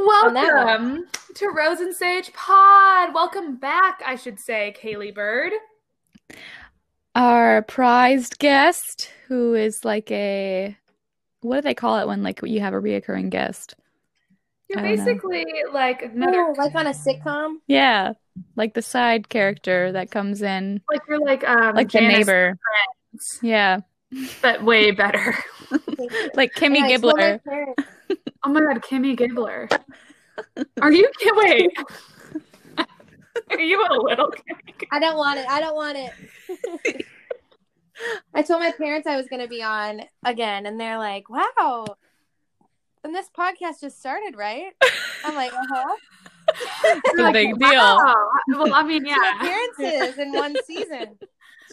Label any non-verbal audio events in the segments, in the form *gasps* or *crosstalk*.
On that note. Welcome to Rose and Sage Pod. Welcome back, I should say, Kayley Bird. Our prized guest, who is like a what do they call it when like you have a reoccurring guest? You're I don't know. basically like another, Oh, like on a sitcom. Yeah, like the side character that comes in, like you're like um, like the neighbor. Prince, Yeah, but way better. *laughs* like Kimmy And I told my Gibbler. Parents- Oh my god, Kimmy Gibbler. Are you kidding? wait? *laughs* Are you a little Kimmy? I don't want it. I don't want it. *laughs* I told my parents I was going to be on again, and they're like, "Wow." And this podcast just started, right? I'm like, uh huh. It's a big deal. Wow. Well, I mean, Two yeah. appearances in one season.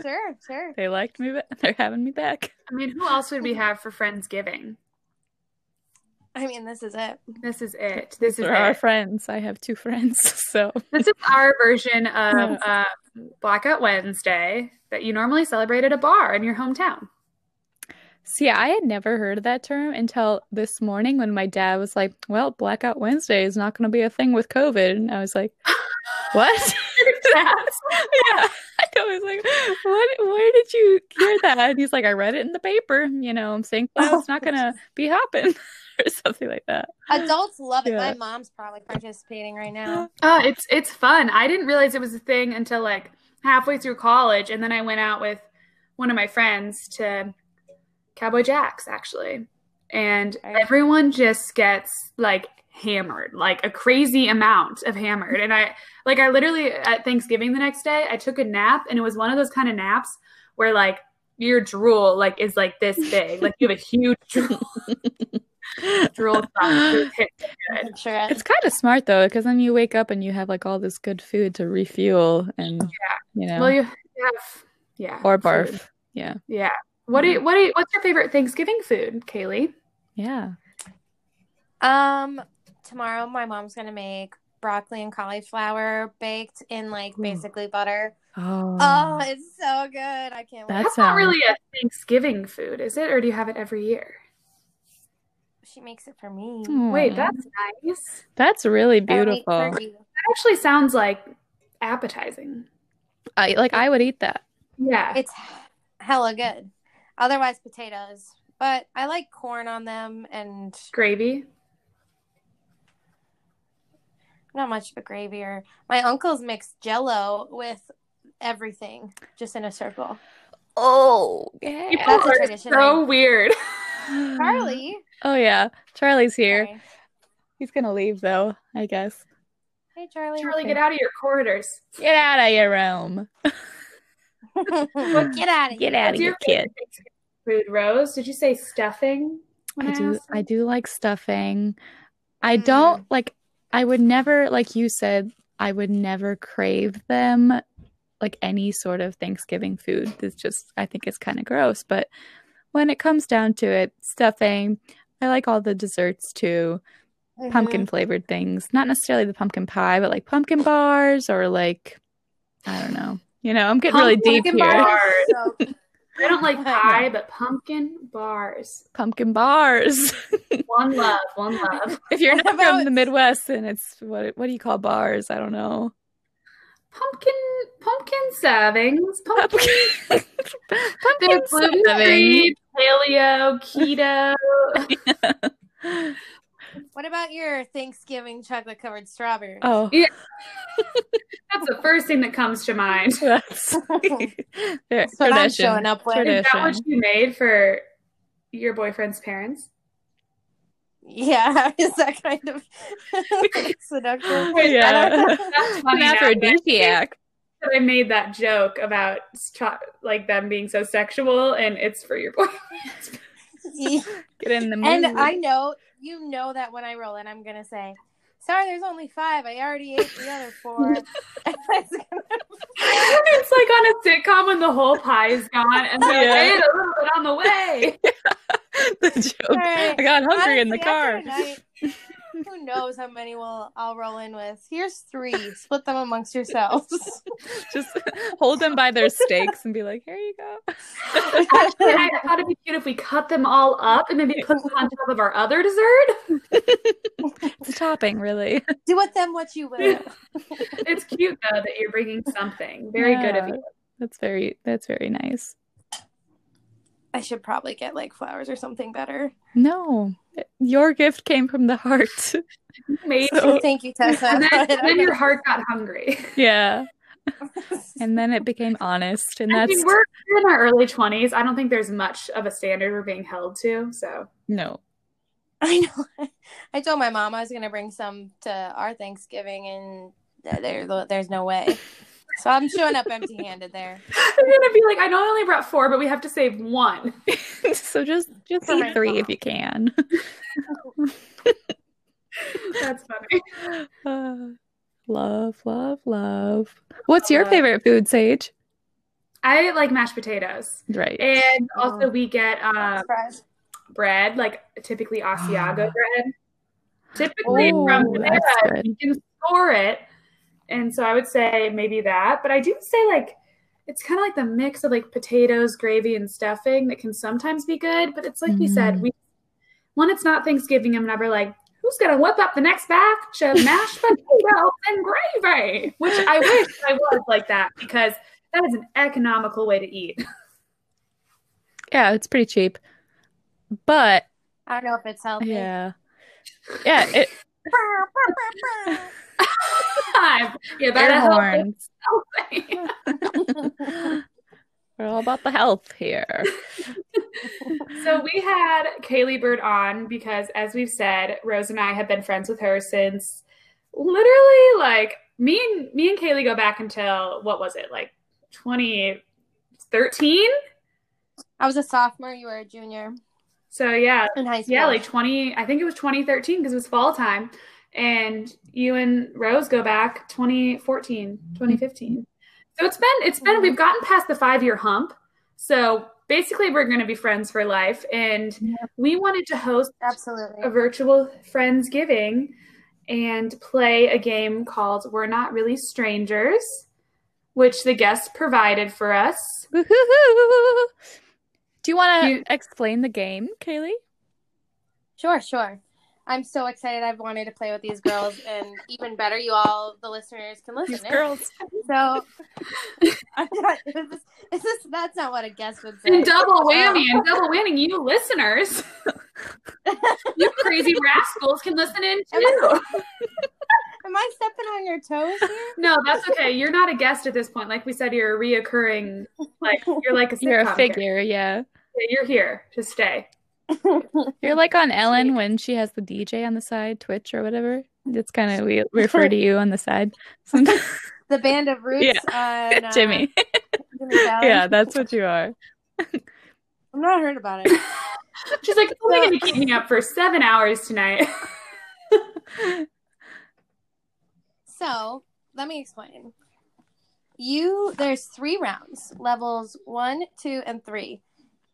Sure, sure. They liked me. They're having me back. I mean, who else would we have for Friendsgiving? I mean, this is it. This is it. This is For our it. friends, I have two friends, *laughs* so This is our version of uh, Blackout Wednesday that you normally celebrate at a bar in your hometown. See, I had never heard of that term until this morning when my dad was like, "Well, Blackout Wednesday is not going to be a thing with COVID," and I was like, *laughs* "What?" *laughs* yeah, I was like, "What? Where did you hear that?" And he's like, "I read it in the paper." You know, I'm saying, "Well, it's not going to be hopping," *laughs* or something like that. Adults love it. Yeah. My mom's probably participating right now. Oh, *gasps* it's it's fun. I didn't realize it was a thing until like halfway through college, and then I went out with one of my friends to Cowboy Jack's actually, and Right. everyone just gets like hammered, like a crazy amount of hammered. And I like I literally at Thanksgiving the next day, I took a nap, and it was one of those kind of naps where like your drool like is like this big, like you have a huge drool. *laughs* drool size. It hits good. I'm sure. It's kind of smart though, because then you wake up and you have like all this good food to refuel, and yeah, you know, Well, you have yeah, or food. barf. Yeah, Yeah. What do you, what do you, what's your favorite Thanksgiving food, Kayley? yeah. Um, tomorrow my mom's gonna make broccoli and cauliflower baked in like Ooh. basically butter. Oh, Oh, it's so good! I can't wait. That That's not really a Thanksgiving food, is it? Or do you have it every year? She makes it for me. Wait, hmm. that's nice. that's really I don't eat beautiful. That actually sounds like appetizing. I like. I would eat that. Yeah. It's hella good. Otherwise, potatoes. But I like corn on them, and Gravy. not much of a gravy. Or my uncle's mixed Jello with everything, just in a circle. Oh, People. That's are so weird. *laughs* Charlie, *gasps* Oh yeah, Charlie's here. Sorry. He's gonna leave though. I guess. Hey, Charlie. Charlie, get out of your corridors. Get out of your room. get out of Get out of your your kid. food, Rose? Did you say stuffing? when I do. I do like stuffing. I Mm. don't like. I would never, like you said, I would never crave them like any sort of Thanksgiving food. It's just, I think it's kind of gross. But when it comes down to it, stuffing, I like all the desserts too. Mhm. pumpkin flavored things. Not necessarily the pumpkin pie, but like pumpkin bars or like I don't know. You know, I'm getting really deep Pumpkin here. bars. *laughs* So- I don't like pie, but pumpkin bars. Pumpkin bars. *laughs* One love, one love. if you're not from the Midwest, then it's what what do you call bars? I don't know. Pumpkin, pumpkin servings. Pumpkin. Pumpkin, *laughs* They're gluten free, paleo, keto. *laughs* What about your Thanksgiving chocolate covered strawberries? Oh, yeah. That's the first thing that comes to mind. *laughs* That's That's what I'm tradition. showing up with. Tradition. that what you made for your boyfriend's parents? Yeah, *laughs* is that kind of *laughs* seductive? *laughs* Yeah. That's funny. An now that aphrodisiac. I made that joke about cho- like them being so sexual, and it's for your boyfriend. Get in the mood. and I know you know that when I roll in, I'm gonna say, "Sorry, there's only five. I already ate the other four. It's like on a sitcom when the whole pie is gone, and they're Yeah. like, a little bit on the way. *laughs* the joke. All right. I got hungry in the car. after who knows how many will I'll roll in with? Here's three. Split them amongst yourselves. *laughs* Just hold them by their stakes and be like, "Here you go." Actually, I thought it'd be cute if we cut them all up and maybe put them on top of our other dessert. *laughs* It's topping, really. Do with them what you will. it's cute though that you're bringing something. Very good of you. That's very that's very nice. I should probably get like flowers or something better. No, your gift came from the heart. *laughs* Made So- Thank you, Tessa. and then, and then your *laughs* heart got hungry. yeah, *laughs* and then it became honest, and I that's mean, we're we're in our early twenties. I don't think there's much of a standard we're being held to. So no. I know. I told my mom I was gonna bring some to our Thanksgiving, and there, there's no way. So I'm showing up empty-handed there. *laughs* I'm gonna be like, I know I only brought four, but we have to save one. *laughs* so just just For eat my three mom. if you can. That's *laughs* funny. Uh, love, love, love. What's your Uh, favorite food, Sage? I like mashed potatoes, Right. and also we get uh, Surprise. bread, like typically Asiago *gasps* bread. Typically Oh, from that's there, you can store it, and so I would say maybe that. But I do say like it's kind of like the mix of like potatoes, gravy, and stuffing that can sometimes be good. But it's like we said, mm-hmm. we when it's not Thanksgiving, I'm never like, who's gonna whip up the next batch of mashed *laughs* potatoes and gravy? Which I wish I was like that because that is an economical way to eat. Yeah, it's pretty cheap. But I don't know if it's healthy. yeah. Yeah, it *laughs* you air better help horns. *laughs* We're all about the health here. *laughs* So we had Kayley Bird on because, as we've said, Rose and I have been friends with her since literally like me and me and Kayley go back until what was it like 2013? I was a sophomore. You were a junior So yeah, in high school. yeah, like 20. I think it was 2013 because it was fall time, and you and Rose go back 2014, 2015. So it's been it's been we've gotten past the five year hump. So basically, we're going to be friends for life, and we wanted to host absolutely. a virtual Friendsgiving and play a game called We're Not Really Strangers, which the guests provided for us. Woohoo! Do you want to You- explain the game, Kayley? Sure, sure. I'm so excited. I've wanted to play with these girls, and even better, you all, the listeners, can listen. These in. girls. So, I'm not, is this, is this, that's not what a guest would say. And double um, whammy and double winning, you listeners. *laughs* you crazy rascals can listen in too. *laughs* Am I stepping on your toes here? No, that's okay. You're not a guest at this point. Like we said, you're a reoccurring, like you're like a *laughs* You're a sitcom character. figure, yeah. Yeah, You're here to stay. *laughs* You're like on Ellen when she has the DJ on the side, Twitch or whatever. It's kind of we refer to you on the side. *laughs* Sometimes. the band of roots on uh, Jimmy. Jimmy yeah, that's what you are. *laughs* I've not heard about it. She's like, I'm going to keep me up for seven hours tonight. So let me explain. You there's three rounds, levels one, two, and three.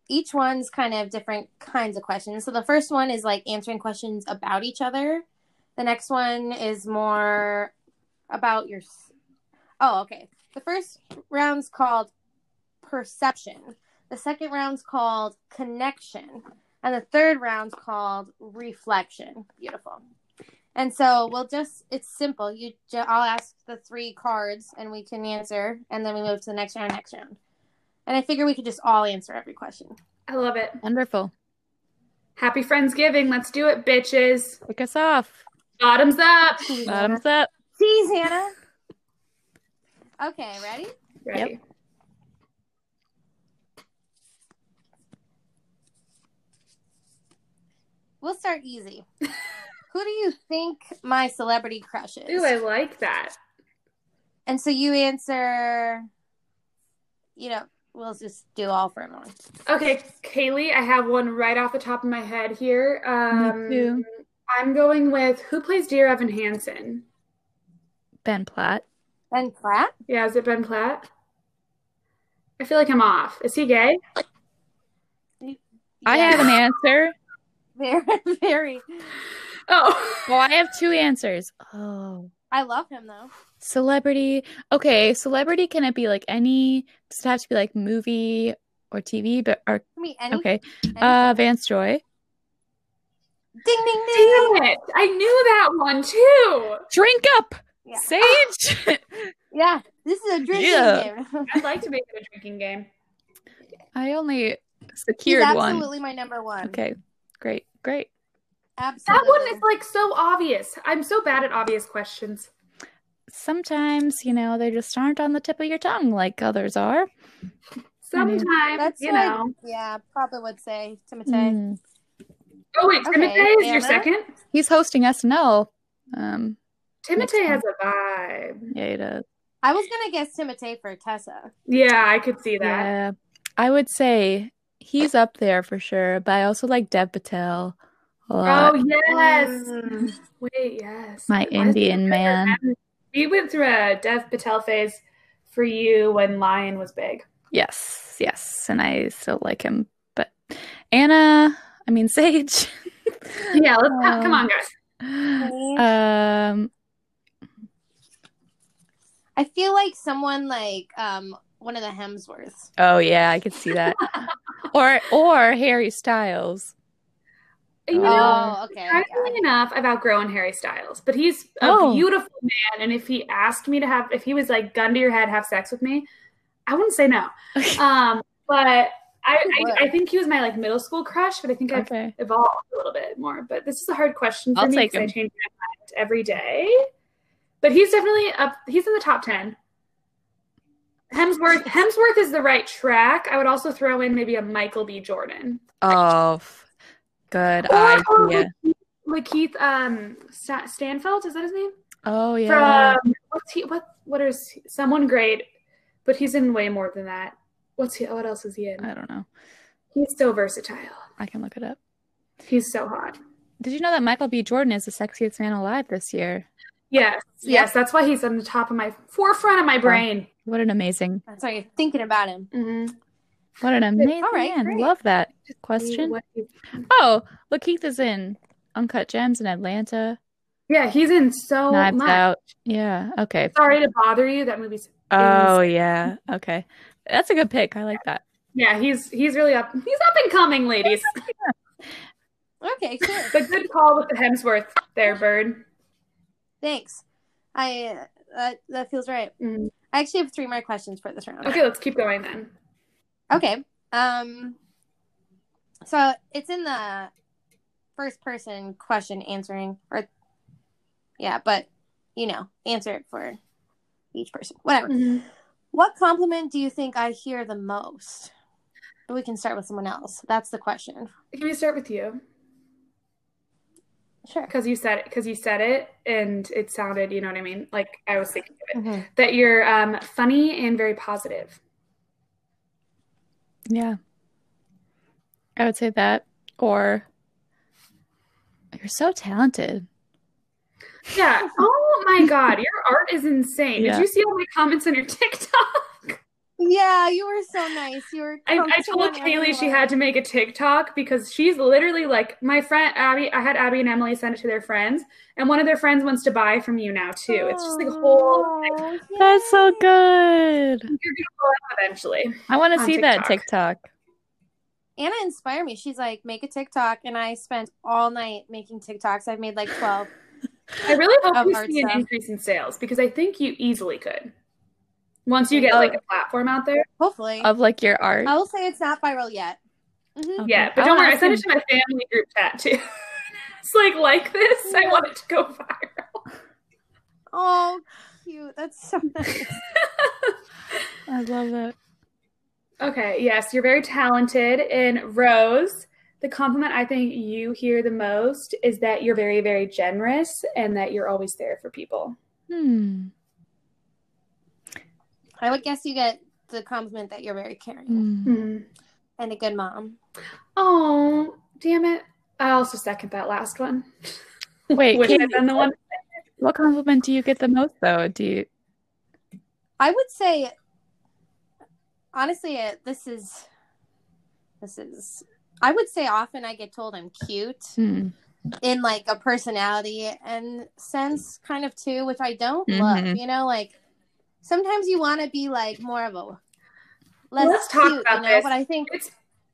Each one's kind of different kinds of questions. So the first one is like answering questions about each other. The next one is more about your. Oh, okay. The first round's called perception. The second round's called connection, and the third round's called reflection. Beautiful. And so we'll just, it's simple. You, I'll ask the three cards and we can answer, and then we move to the next round, next round. And I figure we could just all answer every question. I love it. Wonderful. Happy Friendsgiving. Let's do it, bitches. Kick us off. Bottoms up. Bottoms up. Tease, Hannah. Okay, ready? Ready. We'll start easy. *laughs* Who do you think my celebrity crush is? Ooh, I like that. and so you answer, you know, we'll just do all for a moment. Okay, Kayley, I have one right off the top of my head here. Um, too. I'm going with who plays Dear Evan Hansen? Ben Platt. Ben Platt? Yeah, is it Ben Platt? I feel like I'm off. Is he gay? I have an answer. *laughs* Very, very. Oh, Well, I have two answers. Oh. I love him though. Celebrity. Okay, celebrity can it be like any does it have to be like movie or TV, but or I mean, any, okay. anything. Uh Vance Joy. Ding ding ding. Damn it! I knew that one too. Drink up, Yeah. Sage. *laughs* Yeah, this is a drinking Yeah. game. *laughs* I'd like to make it a drinking game. I only He's secured one. absolutely my number one. Okay, great, great. Absolutely. That one is like so obvious. I'm so bad at obvious questions. Sometimes, you know, they just aren't on the tip of your tongue like others are. Sometimes, That's you what know. yeah, probably would say Timothée. Mm. Oh wait, Okay, Timothée is your second. He's hosting SNL. Um, Next Timothée has a vibe. yeah, he does. I was gonna guess Timothée for Tessa. Yeah, I could see that. Yeah, I would say he's up there for sure. But I also like Dev Patel a lot. Oh yes. Mm. Wait, yes. My Why Indian man. We went through a Dev Patel phase for you when Lion was big. Yes, yes, and I still like him. But Anna, I mean Sage. *laughs* Yeah, let's come on, guys. Um, I feel like someone like um one of the Hemsworths. oh yeah, I could see that. *laughs* or or Harry Styles. You know, Oh, okay. Surprisingly enough, I've outgrown Harry Styles, but he's a Oh. beautiful man. And if he asked me to have, if he was like gun to your head, have sex with me, I wouldn't say no. *laughs* Um, but I, I. I think he was my like middle school crush, but I think I've Okay. evolved a little bit more. But this is a hard question for I'll me because I change my mind every day. But he's definitely up. He's in the top ten. Hemsworth. Hemsworth is the right track. I would also throw in maybe a Michael B. Jordan. Oh, good Or- idea. LaKeith um Sta- Stanfield is that his name? Oh yeah. From what's he? What what is he- someone great? But he's in way more than that. What's he? What else is he in? I don't know. He's so versatile. I can look it up. He's so hot. Did you know that Michael B. Jordan is the sexiest man alive this year? Yes, yes. That's why he's on the top of my forefront of my brain. What an amazing, That's why you're thinking about him. Mm-hmm. What an amazing All right, man. great. Love that question. Oh, LaKeith is in Uncut Gems in Atlanta. Yeah, he's in so Knives much. Out. Yeah. Okay. Sorry to bother you. That movie's Oh yeah. Okay. That's a good pick. I like that. yeah. He's he's really up. He's up and coming, ladies. Okay, sure. but good call with the Hemsworth there, Bird. Thanks. I uh, that that feels right. Mm. I actually have three more questions for this round. Okay, let's keep going then. Okay. Um. So it's in the first person question answering, or yeah, but you know, answer it for each person. Whatever. What compliment do you think I hear the most? But we can start with someone else. That's the question. Can we start with you? Sure. Because you said it. Because you said it, and it sounded. You know what I mean? Like I was thinking of it. Mhm. That you're um, funny and very positive. Yeah. I would say that. Or you're so talented. Yeah. Oh my God, your art is insane. Yeah. Did you see all my comments on your *laughs* TikTok? Yeah, you were so nice. You were. I, I told Kayley she had to make a TikTok because she's literally like my friend Abby. I had Abby and Emily send it to their friends, and one of their friends wants to buy from you now too. It's just like a whole. Oh, That's so good. You're gonna blow up eventually. I want to On see that TikTok. TikTok. Anna inspired me. She's like, make a TikTok, and I spent all night making TikToks. I've made like twelve. I really hope Of you art see an increase in sales because I think you easily could. Once you get Oh. like a platform out there. Hopefully, Of like your art. I will say it's not viral yet. Mhm. Okay. Yeah, but don't wanna worry, I sent it to my family group chat too. *laughs* it's like like this. I want it to go viral. Oh, cute. That's so nice. *laughs* I love it. Okay, yes, you're very talented. And Rose, the compliment I think you hear the most is that you're very, very generous and that you're always there for people. Hmm. I would guess you get the compliment that you're very caring Hmm. and a good mom. Oh, damn it. I also second that last one. *laughs* Wait, Wish Kate, I'd been the one. what compliment do you get the most though? Do you? I would say, honestly, uh, this is, this is. I would say often I get told I'm cute Hmm. in like a personality and sense, kind of too, which I don't Mhm. love. You know, like sometimes you want to be like more of a less Let's talk cute, about you know. this. But I think It's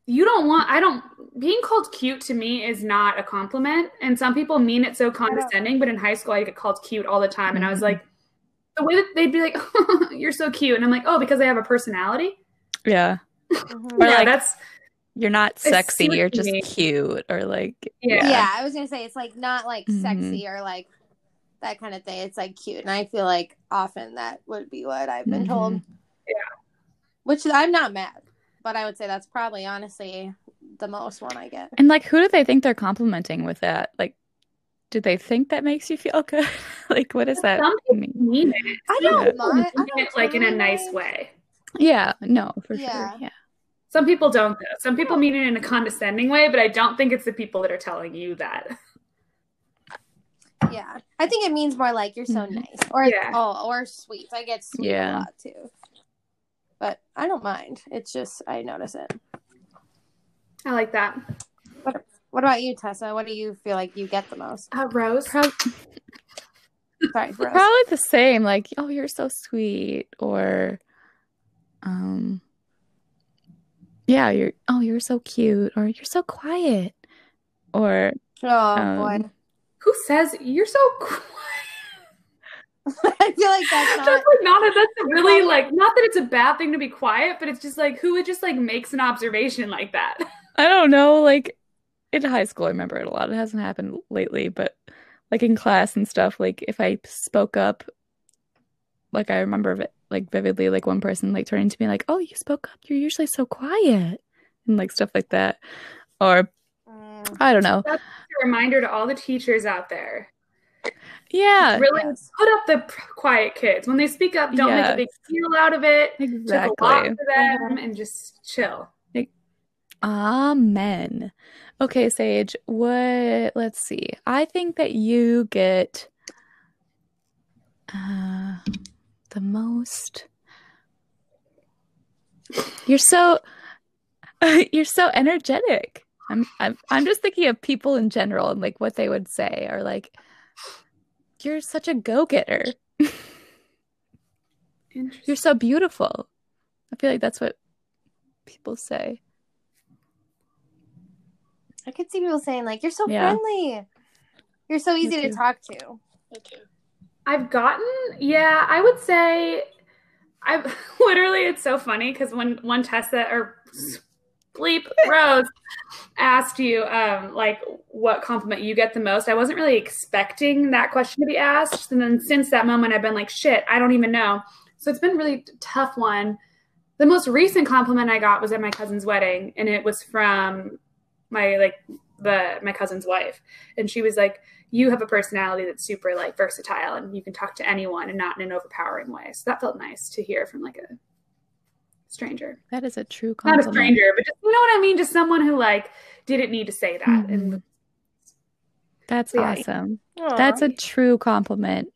you don't want I don't being called cute to me is not a compliment. And some people mean it so condescending, but in high school I get called cute all the time. And I was like, the way that they'd be like, *laughs* You're so cute. And I'm like, Oh, because I have a personality? Yeah. Mhm. Or yeah, like- that's You're not sexy, you're just mean. cute or like yeah. yeah. I was gonna say it's like not like Mhm. sexy or like that kind of thing. It's like cute, and I feel like often that would be what I've been told. Mhm. Yeah. Which I'm not mad, but I would say that's probably honestly the most one I get. And like who do they think they're complimenting with that? Like do they think that makes you feel *laughs* good? like what does that Some people mean? mean it. I don't mind. I Mean don't it like in a nice way. Yeah, no, for Yeah. sure. Yeah. Some people don't though. Some people mean it in a condescending way, but I don't think it's the people that are telling you that. Yeah, I think it means more like you're so Mhm. nice or Yeah. oh or sweet. I get sweet Yeah. a lot too, but I don't mind. It's just I notice it. I like that. What what about you, Tessa? What do you feel like you get the most? Uh, Rose. Prob- Sorry, Rose. probably the same like oh you're so sweet or um yeah you're oh you're so cute or you're so quiet or Oh Um, boy, Who says you're so *laughs* quiet? *laughs* I feel like that's not. That's like not a, that's a *laughs* really like not that it's a bad thing to be quiet, but it's just like who would just like makes an observation like that. I don't know, like in high school, I remember it a lot. It hasn't happened lately, but like in class and stuff, like if I spoke up, like I remember vi- like vividly, like one person like turning to me like, "Oh, you spoke up. You're usually so quiet," and like stuff like that. Or I don't know. That's a reminder to all the teachers out there. Yeah, Really yes. put up the quiet kids. When they speak up, don't make a big deal out of it. Took a lot exactly. for them and just chill. Amen. Okay, Sage, what let's see. I think that you get uh the most You're so *laughs* you're so energetic. I'm I'm I'm just thinking of people in general and like what they would say or like you're such a go-getter. Interesting. *laughs* You're so beautiful. I feel like that's what people say. I could see people saying like, "You're so Yeah. friendly. You're so easy to talk to." I've gotten, yeah, I would say, I've *laughs* literally, it's so funny because when one Tessa or Bleep Rose asked you, um, like, what compliment you get the most, I wasn't really expecting that question to be asked. And then since that moment, I've been like, shit, I don't even know. So it's been really tough one. The most recent compliment I got was at my cousin's wedding, and it was from my like the my cousin's wife, and she was like, you have a personality that's super like versatile and you can talk to anyone and not in an overpowering way. So that felt nice to hear from like a stranger. That is a true compliment. Not a compliment. stranger, but just you know what I mean? Just someone who like didn't need to say that. And Mhm. That's Yeah. awesome. Aw. That's a true compliment.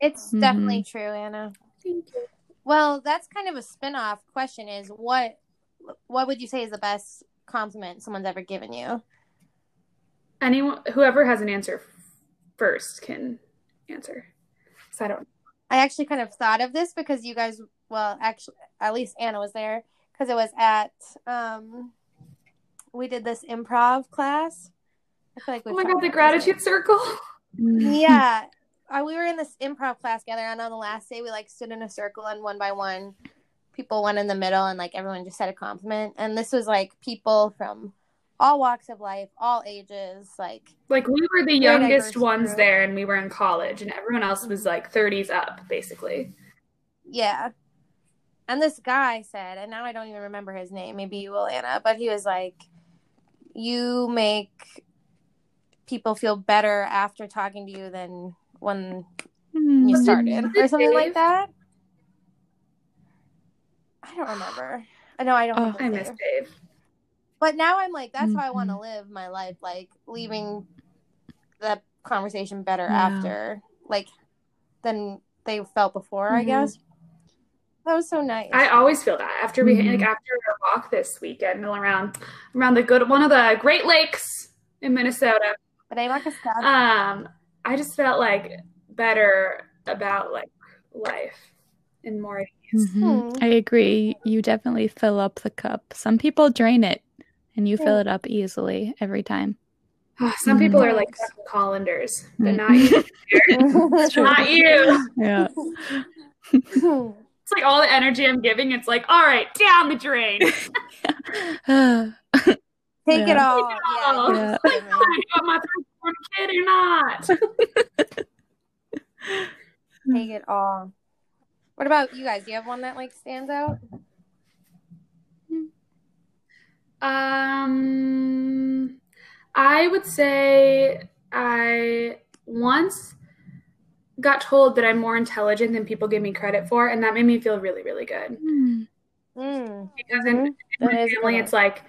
It's Mhm. definitely true, Anna. Well, that's kind of a spin-off question is what what would you say is the best compliment someone's ever given you? anyone whoever has an answer first can answer. So I don't I actually kind of thought of this because you guys, well, actually, at least Anna was there because it was at, um, we did this improv class. I feel like we Oh my god, the gratitude circle. Yeah, uh, we were in this improv class together, and on the last day, we like stood in a circle, and one by one, people went in the middle, and like everyone just said a compliment. And this was like people from all walks of life, all ages, like Like we were the youngest ones group. there and we were in college and everyone else was like 30s up basically. Yeah. And this guy said, and now I don't even remember his name. Maybe you will, Anna. But he was like, "You make people feel better after talking to you than when Hmm. you started, or something like that." I don't remember. I know I don't. Oh, I miss Dave. Dave. But now I'm like, that's how I want to Mhm. live my life, like leaving the conversation better Yeah. after, like, than they felt before. I Mhm. guess that was so nice. I always feel that after we Mhm. like after our walk this weekend around around the good one of the Great Lakes in Minnesota. but I like a stuff. Um, I just felt like better about like life and more at ease. Mhm. Hmm. I agree. You definitely fill up the cup. Some people drain it, and you fill it up easily every time. Oh, some people are like Nice. colanders, but Mm. not you. *laughs* It's not you. Yeah. *laughs* It's like all the energy I'm giving. It's like, all right, down the drain. *laughs* Take it Yeah. all. all. Yeah. Yeah. Like, I got my firstborn kid or not. Take it all. What about you guys? Do you have one that like stands out? Um, I would say I once got told that I'm more intelligent than people give me credit for, and that made me feel really, really good. Hmm. Mm. Because in, in my family, good. it's like,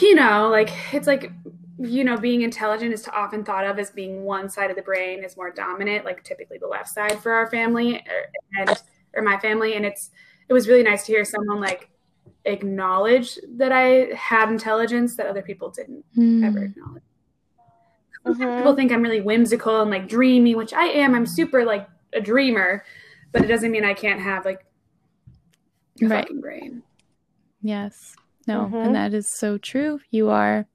you know, like it's like, you know, being intelligent is often thought of as being one side of the brain is more dominant, like typically the left side for our family or, and or my family, and it's it was really nice to hear someone like acknowledge that I had intelligence that other people didn't Hmm. ever acknowledge. Mhm. People think I'm really whimsical and like dreamy, which I am. I'm super like a dreamer, but it doesn't mean I can't have like a Right. fucking brain. Yes. No, Mhm. and that is so true. You are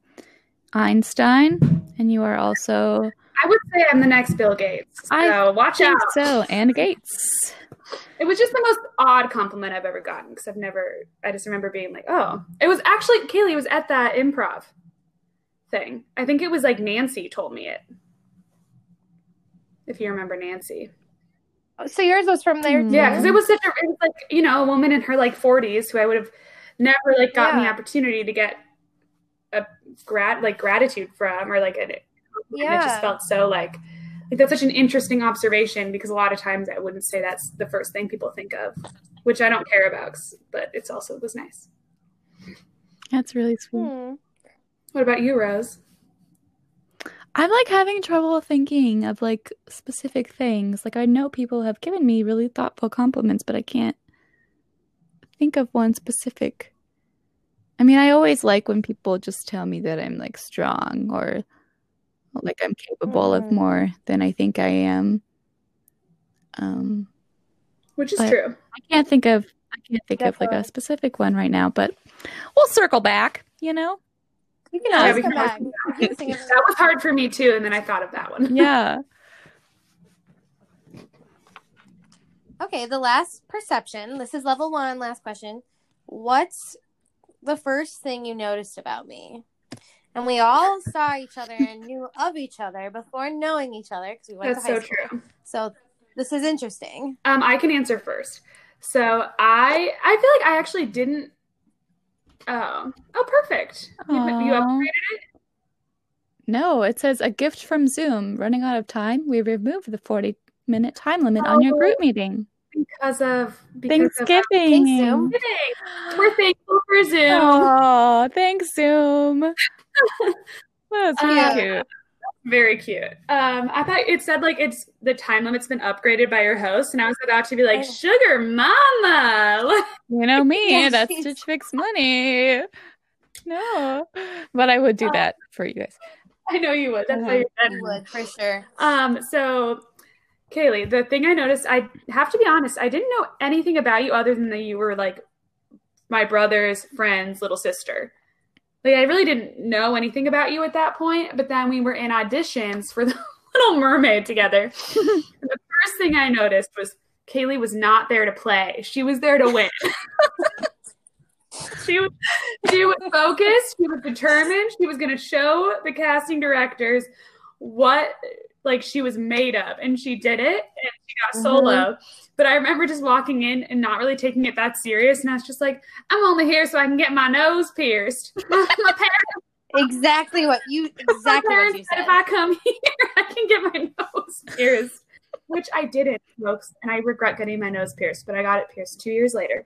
Einstein, and you are also I would say I'm the next Bill Gates. So I watch think out. so, and Gates. It was just the most odd compliment I've ever gotten because I've never. I just remember being like, "Oh, it was actually Kayley was at that improv thing. I think it was like Nancy told me it. If you remember Nancy, So yours was from there Mm. too? yeah, because it was such a it was like you know a woman in her like 40s who I would have never like gotten the opportunity to get a grat like gratitude from or like an, it just felt so like like that's such an interesting observation because a lot of times I wouldn't say that's the first thing people think of, which I don't care about, but it's also it was nice. That's really sweet. Hmm. What about you, Rose? I'm like having trouble thinking of like specific things. Like I know people have given me really thoughtful compliments, but I can't think of one specific. I mean, I always like when people just tell me that I'm like strong or like I'm capable of Mhm. more than I think I am. Um, Which is true. I can't think of I can't think of like a specific one right now, but we'll circle back, you know? You can Yeah, always we come can always back. come back. You can think of *laughs* That was hard for me too, and then I thought of that one. Yeah. *laughs* Okay, the last perception. This is level one. Last question. What's the first thing you noticed about me? And we all saw each other and knew of each other before knowing each other because we went That's to high so school. true. So this is interesting. Um, I can answer first. So I I feel like I actually didn't. Oh, oh, perfect. You, you Aw. upgraded No, it says a gift from Zoom. Running out of time, we removed the 40 minute time limit on your Oh. group meeting. because of because of Thanksgiving. Thanks, Zoom. Thanksgiving. We're thankful for Zoom. Oh, thanks, Zoom. *laughs* *laughs* That's really Yeah. cute. Very cute. Um, I thought it said like it's the time limit's been upgraded by your host, and I was about to be like, Oh. "Sugar Mama." *laughs* You know me, Yeah, that's she's- Stitch Fix money. No, but I would do Oh. that for you guys. I know you would. That's why you're You would for sure. Um, so Kayley, the thing I noticed, I have to be honest, I didn't know anything about you other than that you were like my brother's friend's little sister. Like I really didn't know anything about you at that point, but then we were in auditions for *laughs* the Little Mermaid together. *laughs* the first thing I noticed was Kayley was not there to play. She was there to win. *laughs* she was she was focused, she was determined, she was gonna show the casting directors what like she was made of and she did it and she got solo mm-hmm. but i remember just walking in and not really taking it that serious and i was just like i'm only here so i can get my nose pierced. *laughs* My parents, *laughs* Exactly what you *laughs* exactly what you said said. if i come here i can get my nose pierced which i didn't folks and i regret getting my nose pierced but i got it pierced two years later.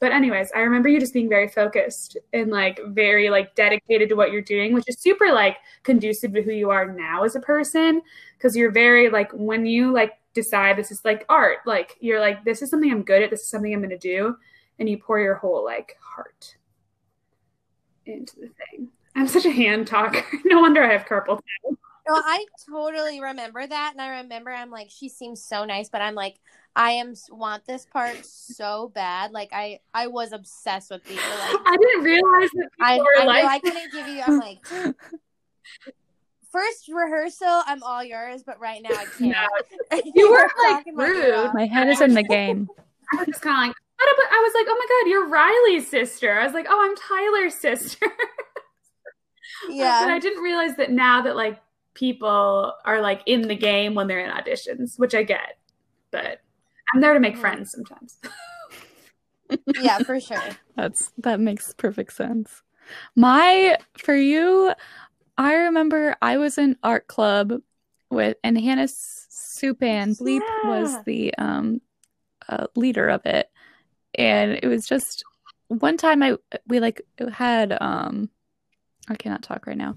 But anyways i remember you just being very focused and like very like dedicated to what you're doing which is super like conducive to who you are now as a person because you're very like when you like decide this is like art like you're like this is something i'm good at this is something i'm to do and you pour your whole like heart into the thing. I'm such a hand talker. *laughs* No wonder i have carpal tunnel well, I totally remember that, and I remember I'm like, she seems so nice, but I'm like, I am want this part so bad. Like I, I was obsessed with people. Like I didn't realize that people I, were I, like, I couldn't give you. I'm like, *laughs* first rehearsal, I'm all yours, but right now I can't. *laughs* You were, like, talking my ear rude. off. My head is in the game. *laughs* I was just kind of like, I was like, oh my god, you're Riley's sister. I was like, oh, I'm Tyler's sister. Yeah. But I didn't realize that now that like people are like in the game when they're in auditions, which I get, but I'm there to make friends sometimes. *laughs* yeah, for sure. That's that makes perfect sense. My for you, I remember I was in art club with and Hannah Supan Bleep was the um uh, leader of it, and it was just one time I we like had um I cannot talk right now.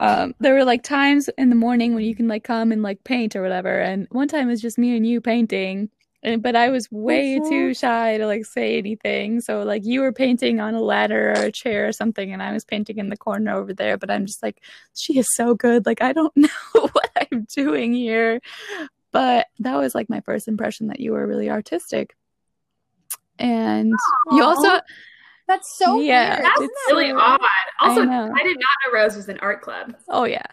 Um, there were like times in the morning when you can like come and like paint or whatever, and one time it was just me and you painting, and but I was way Mhm. too shy to like say anything. So like you were painting on a ladder or a chair or something, and I was painting in the corner over there. But I'm just like, she is so good. Like I don't *laughs* know *laughs* what I'm doing here. But that was like my first impression that you were really artistic. And you also That's so Yeah, weird. That's really weird? odd. Also, I I, did not know Rose was an art club. oh yeah.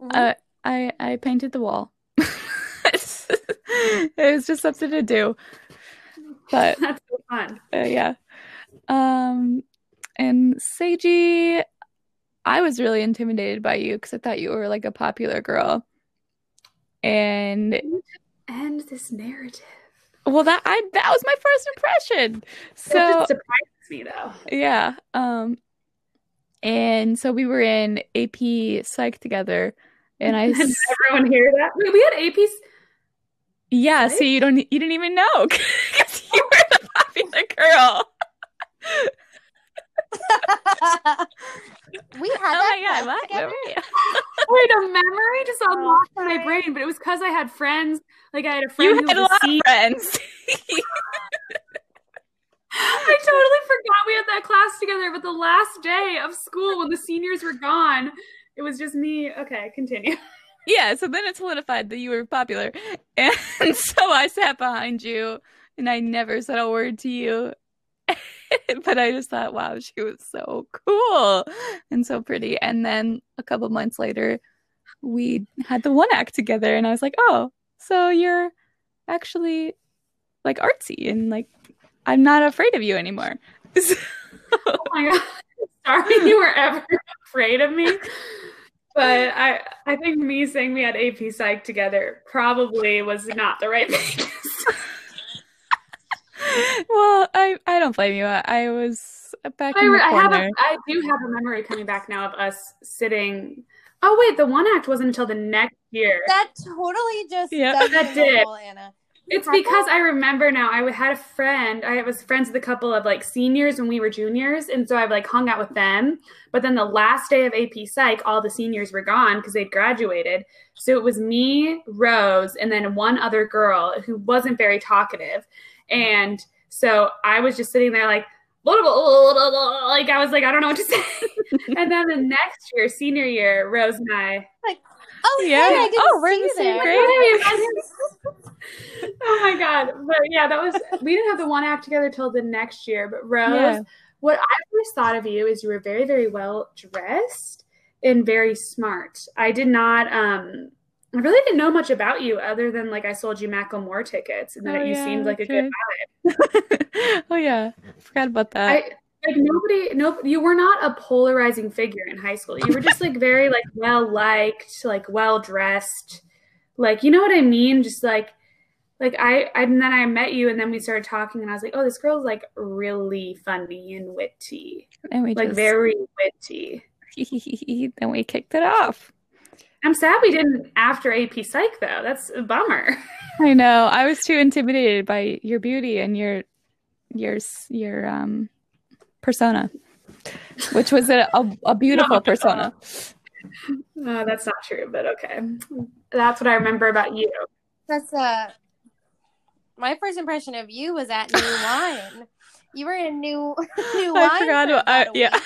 Mhm. Uh, I I painted the wall. *laughs* it was just something to do. But *laughs* That's so fun. uh, yeah. Um and Seiji I was really intimidated by you because I thought you were like a popular girl. And End this narrative. well that I that was my first impression. So So it me though. yeah. Um and so we were in AP Psych together and I *laughs* Did everyone hear that? Wait, we had APs. Yeah, Right? see, you don't, you didn't even know *laughs* because you were the popular girl. *laughs* we had Oh that my god, class what? Where together? Wait, a memory just unlocked in my brain, but it was because I had friends. Like I had a friend You who had a lot of friends. I totally forgot we had that class together. But the last day of school, when the seniors were gone, it was just me. Okay, continue. yeah, so then it solidified that you were popular, and *laughs* so I sat behind you, and I never said a word to you. *laughs* but I just thought, wow, she was so cool and so pretty. And then a couple months later, we had the one act together, and I was like, oh, so you're actually like artsy and like I'm not afraid of you anymore. *laughs* Oh my god! *laughs* Sorry you were ever afraid of me. But I, I think me saying we had AP Psych together probably was not the right thing. *laughs* well, I I don't blame you. I, I was back I, in the re- I have a, I do have a memory coming back now of us sitting. Oh wait, the one act wasn't until the next year. That totally just Yeah. That did. the Anna. It's because I remember now. I had a friend. I was friends with a couple of like seniors when we were juniors, and so I've like hung out with them. But then the last day of AP Psych, all the seniors were gone because they'd graduated. So it was me, Rose, and then one other girl who wasn't very talkative. And so I was just sitting there like, like I was like, I don't know what to *laughs* say. and then the next year, senior year, Rose and I Oh Yeah. yeah, I Oh, we're in the same grade. *laughs* *laughs* oh my god! But yeah, that was we didn't have the one act together till the next year. But Rose, Yeah. what I first thought of you is you were very, very well dressed and very smart. I did not. um I really didn't know much about you other than like I sold you Macklemore tickets and that Oh, you yeah, seemed like a okay. good *laughs* oh yeah, forgot about that. I like nobody no you were not a polarizing figure in high school. You were just like very like well liked, like well dressed. Like you know what I mean? Just like like I, I and then I met you and then we started talking and I was like, "Oh, this girl's like really funny and witty." and we Like just very witty. *laughs* then we kicked it off. I'm sad we didn't after AP Psych though. That's a bummer. *laughs* I know. I was too intimidated by your beauty and your your your um persona, which was a a, a beautiful persona. No, that's not true, but okay. That's what I remember about you. That's uh my first impression of you was at New *laughs* Wine. You were in New *laughs* New Wine. I forgot. for What, I, about a yeah, week.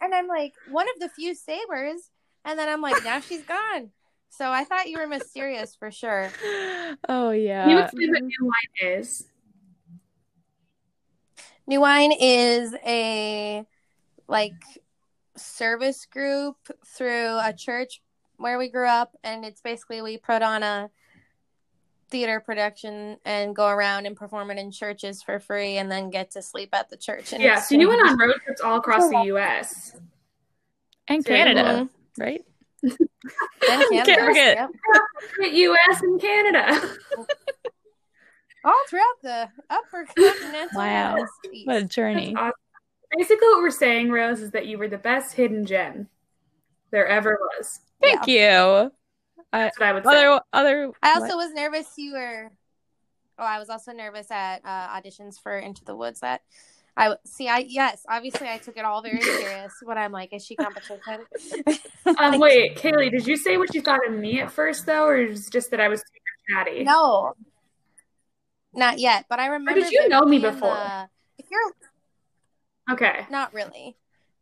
And I'm like one of the few sabers, And then I'm like, now she's gone. So I thought you were mysterious for sure. *laughs* Oh Can you yeah. explain what new wine is? New Wine is a like service group through a church where we grew up, and it's basically we put on a theater production and go around and perform it in churches for free, and then get to sleep at the church. And Yeah, so you went on road trips all across the U.S. And Very Canada, right? *laughs* And Canada. Can't forget. Yep. *laughs* U.S. and Canada. *laughs* all throughout the upper continental Wow. What a journey. Awesome. Basically, what we're saying, Rose, is that you were the best hidden gem there ever was. Thank you. That's what I would say. Other other I what? also was nervous you were. Oh, I was also nervous at uh, auditions for Into the Woods. That I see. I yes, obviously I took it all very serious. What I'm like, is she competition? *laughs* Um, wait, Kayley, did you say what you thought of me at first, though, or is it just that I was super chatty? no, not yet. But I remember. did you know me before? the- if you're Okay. not really,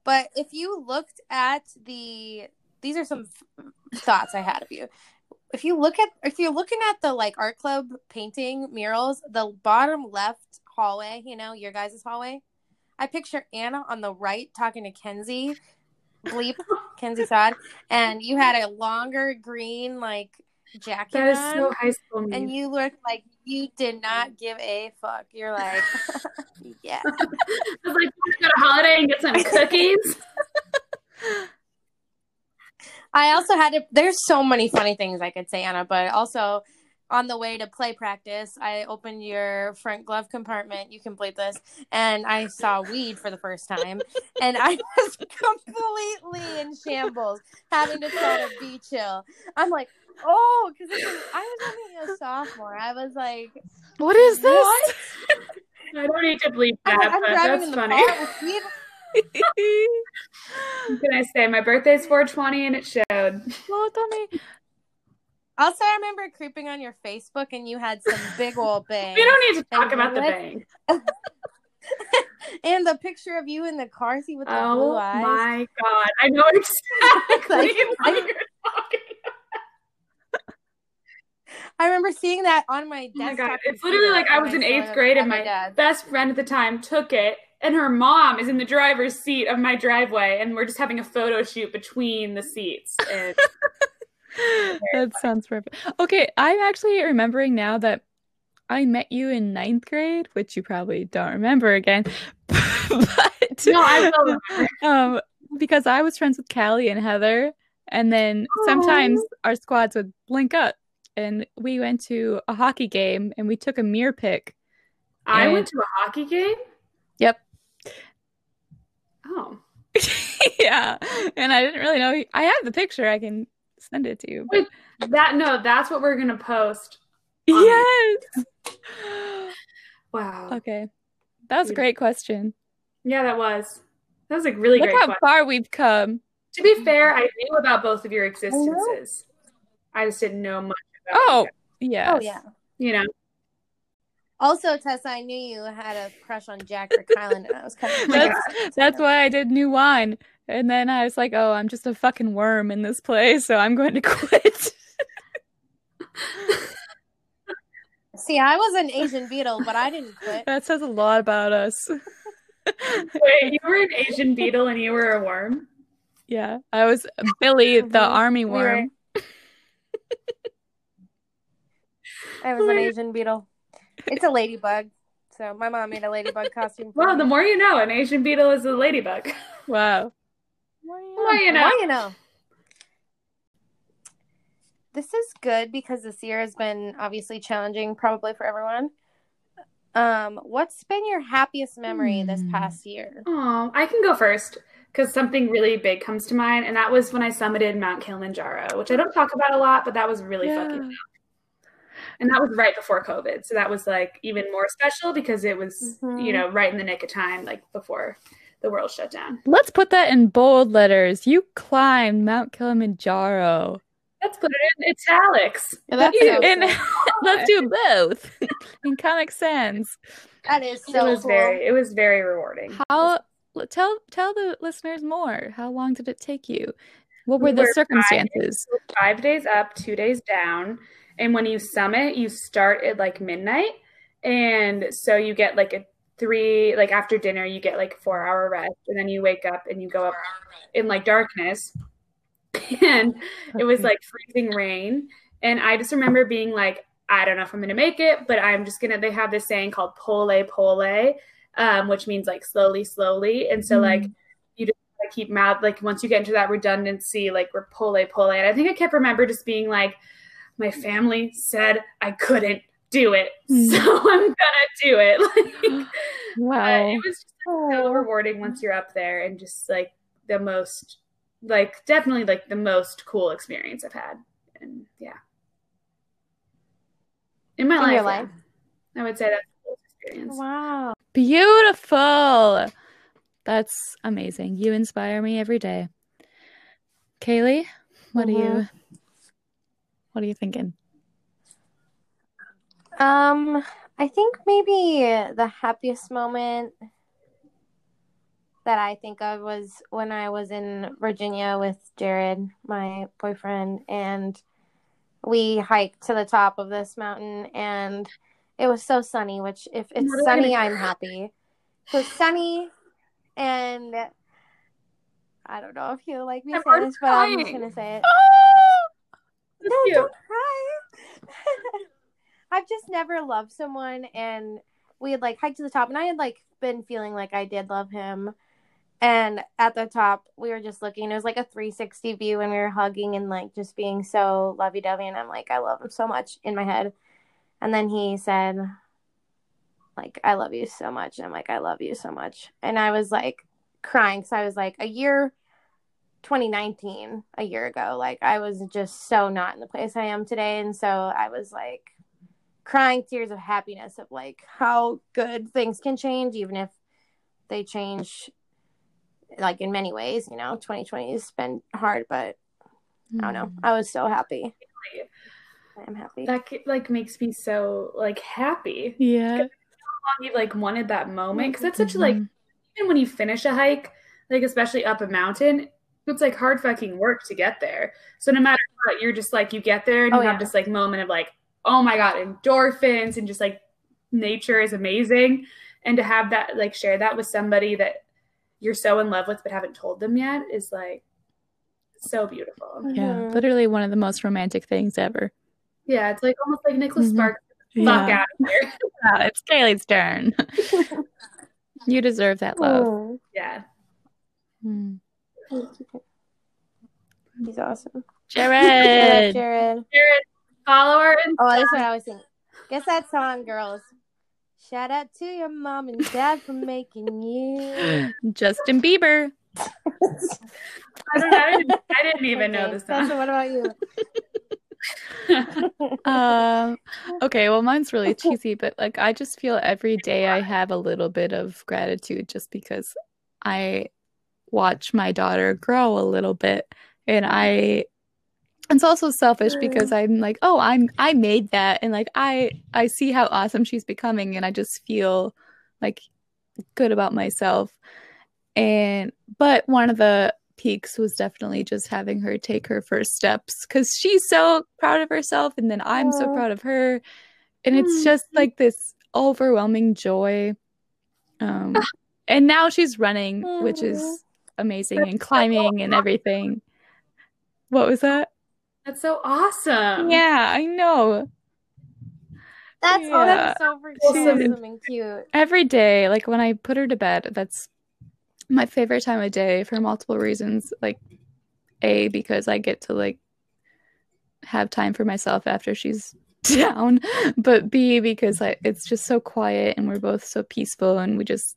but if you looked at the, these are some thoughts I had of you. If you look at, if you're looking at the like art club painting murals, the bottom left hallway, you know, your guys' hallway, I picture Anna on the right talking to Kenzie, bleep, *laughs* Kenzie Sod, and you had a longer green like jacket That is on, so high school and you looked like you did not mm. give a fuck. You're *laughs* like, yeah. *laughs* I was like, go to holiday and get some cookies? *laughs* I also had to. There's so many funny things I could say, Anna, but also on the way to play practice, I opened your front glove compartment. You can bleep this, and I saw weed for the first time, and I was completely in shambles, having to start a be chill. I'm like, oh, because I was only a sophomore. I was like, What is this? What? *laughs* I don't need to bleep I'm, that, I'm but driving that's in the funny. car *laughs* with. What can I say? My birthday's 420 and it showed. well, tell me. Also, I remember creeping on your Facebook, and you had some big old bang. *laughs* We don't need to talk about the what? bang. and the picture of you in the car seat with the Oh blue eyes. Oh my god. I know exactly Like, what I- you're talking I remember seeing that on my Oh my god. It's literally like I was in eighth grade and my dad. best friend at the time took it and her mom is in the driver's seat of my driveway and we're just having a photo shoot between the seats. *laughs* And that sounds perfect. Okay, I'm actually remembering now that I met you in ninth grade, which you probably don't remember again. *laughs* but no, I will remember. um, because I was friends with Callie and Heather, and then sometimes our squads would link up, and we went to a hockey game, and we took a mirror pick. I And- went to a hockey game. Yep. Oh. *laughs* yeah, and I didn't really know. I have the picture. I can send it to you. Wait. That no, that's what we're gonna post. *laughs* Yes. *laughs* Wow. okay, that was a great question. Yeah, that was. That was a really Look great how question. far we've come. To be fair, I knew about both of your existences. I just didn't know much Oh, yeah. Oh yeah. You know. Also, Tessa, I knew you had a crush on Jack or Kylan, and I was kind of *laughs* That's that's why I did new wine. And then I was like, oh, I'm just a fucking worm in this place, so I'm going to *laughs* quit. See, I was an Asian beetle, but I didn't quit. *laughs* that says a lot about us. Wait, you were an Asian beetle and you were a worm? yeah, I was Billy, the army We were- worm. I was an Asian beetle. It's a ladybug. So my mom made a ladybug costume. For Well, me. the more you know, an Asian beetle is a ladybug. Wow. Well, you know. Well, you know. This is good because this year has been obviously challenging, probably for everyone. Um, what's been your happiest memory this Hmm. past year? Oh, I can go first because something really big comes to mind, and that was when I summited Mount Kilimanjaro, which I don't talk about a lot, but that was really fucking Yeah. And that was right before COVID. So that was like even more special because it was, Mhm. you know, right in the nick of time, like before the world shut down. Let's put that in bold letters. You climbed Mount Kilimanjaro. Let's put it in italics. Yeah, that's You- so and *laughs* let's do both *laughs* in Comic Sans. That is so. it was cool. very, it was very rewarding. How tell tell the listeners more. How long did it take you? What were We the were five- circumstances? five days up, two days down. And when you summit, you start at like midnight. And so you get like a three, like after dinner, you get like four hour rest. And then you wake up and you go up in like darkness. *laughs* And it was like freezing rain. And I just remember being like, I don't know if I'm going to make it, but I'm just going to, they have this saying called pole pole, um, which means like slowly, slowly. And so, like, you just gotta keep mouth, like, once you get into that redundancy, like, we're pole pole. And I think I kept remember just being like, my family said I couldn't do it. Mm. So *laughs* I'm going to do it. *laughs* Like, *gasps* wow. it was just so rewarding once you're up there and just like the most, like, definitely like the most cool experience I've had. And yeah. In my In life, your yeah. life? I would say that's the coolest experience. Wow. Beautiful. That's amazing. You inspire me every day. Kayley, what are you Mhm. What are you thinking? Um, I think maybe the happiest moment that I think of was when I was in Virginia with Jared, my boyfriend, and we hiked to the top of this mountain and it was so sunny, which if it's sunny, I'm happy. It was sunny and I don't know if you like me I'm this, but I'm just gonna say it. That's No, cute. don't cry. *laughs* I've just never loved someone, and we had like hiked to the top, and I had like been feeling like I did love him. And at the top, we were just looking. It was like a 360 view, and we were hugging and like just being so lovey dovey. And I'm like, I love him so much in my head. And then he said, like, I love you so much. And I'm like, I love you so much. And I was like crying because I was like, a year 2019 a year ago like i was just so not in the place i am today. And so i was like crying tears of happiness of like how good things can change even if they change like in many ways you know 2020 has been hard but i don't know. Mm-hmm. I was so happy. I'm happy. That like makes me so like happy. Yeah. You like wanted that moment because that's such like mm-hmm. even when you finish a hike, like especially up a mountain, it's like hard fucking work to get there. So no matter what, you're just like you get there and you Oh, have yeah. this like moment of like, oh my god, endorphins and just like nature is amazing. And to have that like share that with somebody that you're so in love with but haven't told them yet is like so beautiful. Yeah. Mhm. Literally one of the most romantic things ever. Yeah, it's like almost like Nicholas Mhm. Sparks. Fuck Yeah. out of here. *laughs* Yeah, it's Kayley's turn. *laughs* you deserve that love. Oh, yeah. Mm. He's awesome Jared. jared Jared, follow our oh that's what i was thinking guess that song girls shout out to your mom and dad for making you Justin Bieber. I don't know. I didn't, I didn't even know Okay, this Sasha, song. what about you *laughs* Um okay, well mine's really cheesy, but like I just feel every day I have a little bit of gratitude just because I watch my daughter grow a little bit. And I it's also selfish because I'm like, oh, I'm I made that. And like I I see how awesome she's becoming and I just feel like good about myself. And but one of the peaks was definitely just having her take her first steps cuz she's so proud of herself and then I'm so proud of her. And it's Mm. just like this overwhelming joy. Um and now she's running, which is amazing and climbing and everything. What was that? That's so awesome. Yeah, I know. That's oh, Yeah. that's so freaking awesome and cute. Every day, like when I put her to bed, that's my favorite time of day for multiple reasons. Like, A, because I get to like have time for myself after she's *laughs* down, but B, because I, it's just so quiet and we're both so peaceful and we just,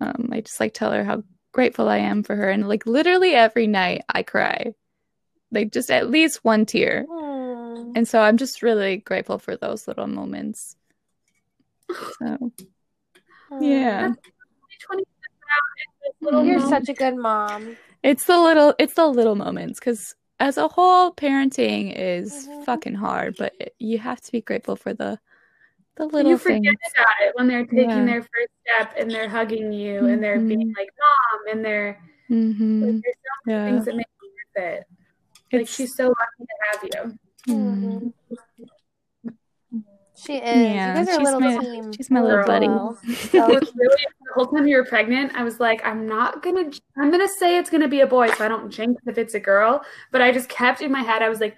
um, I just like tell her how grateful I am for her. And like literally every night I cry, like just at least one tear. Hmm. And so I'm just really grateful for those little moments. So, yeah. 20 this little You're such a good mom. It's the little it's the little moments cuz as a whole parenting is Mhm. fucking hard, but you have to be grateful for the the little you forget things. about it when they're taking Yeah. their first step and they're hugging you and they're being Mhm. like mom and they're Mhm. like, there's so many Yeah. things that make you it. Like she's so lucky to have you. Mm. She is. Yeah, you guys are she's little my- team. she's my little buddy. Well, What's *laughs* really the whole time you were pregnant, I was like, I'm not gonna I'm gonna say it's gonna be a boy so I don't jinx if it's a girl. But I just kept in my head, I was like,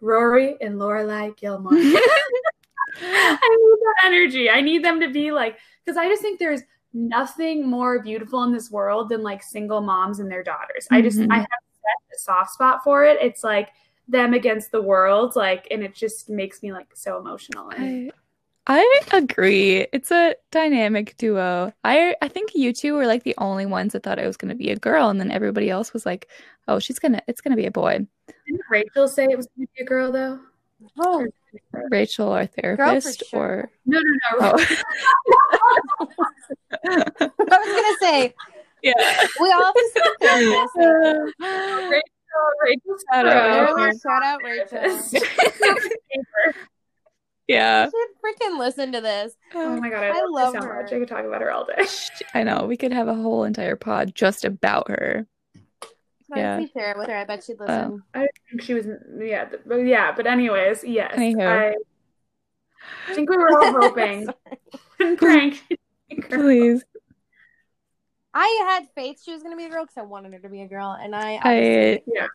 Rory and Lorelai Gilmore. *laughs* *laughs* *laughs* I need that energy. I need them to be like because I just think there's nothing more beautiful in this world than like single moms and their daughters. I just. Mm-hmm. I have a soft spot for it. It's like them against the world, like, and it just makes me like so emotional. And I I agree. It's a dynamic duo. I I think you two were like the only ones that thought it was going to be a girl, and then everybody else was like, "Oh, she's gonna, it's gonna be a boy." didn't Rachel say it was gonna be a girl though? Oh, Rachel, our therapist, sure. No, no, no. oh, *laughs* I was gonna say yeah. we all have to see the therapist. *laughs* Rachel, Rachel's Shout out. pro. Shout out Rachel. *laughs* yeah. Should freaking listen to this. oh my god, I, I love, love her so much. I could talk about her all day. I know. We could have a whole entire pod just about her. Can Yeah. I please share it with her? I bet she'd Oh. listen. I think she was, yeah, but yeah. But anyways, yes, Anywho. I think we were all *laughs* hoping and praying. Please. I had faith she was gonna be a girl because I wanted her to be a girl, and I I obviously Yeah.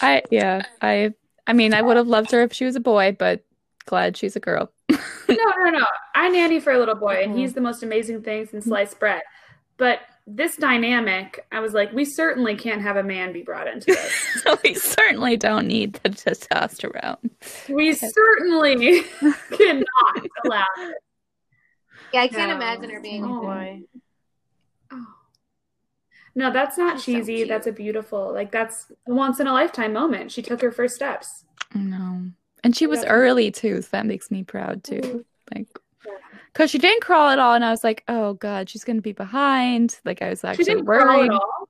I yeah. I I mean, I would have loved her if she was a boy, but glad she's a girl. no, no, no. I nanny for a little boy, and Mhm. he's the most amazing thing since sliced bread. But this dynamic, I was like, we certainly can't have a man be brought into this. *laughs* so we certainly don't need the testosterone. we certainly *laughs* cannot allow it. Yeah, I can't No. imagine her being a Oh. boy. Oh. No, that's not That's cheesy. cute. that's a beautiful, like that's a once in a lifetime moment. She took her first steps. No. And she was Yeah. early too, so that makes me proud too. Mhm. Like Yeah. Cause she didn't crawl at all, and I was like, "Oh God, she's gonna be behind." Like I was actually She didn't crawl at all.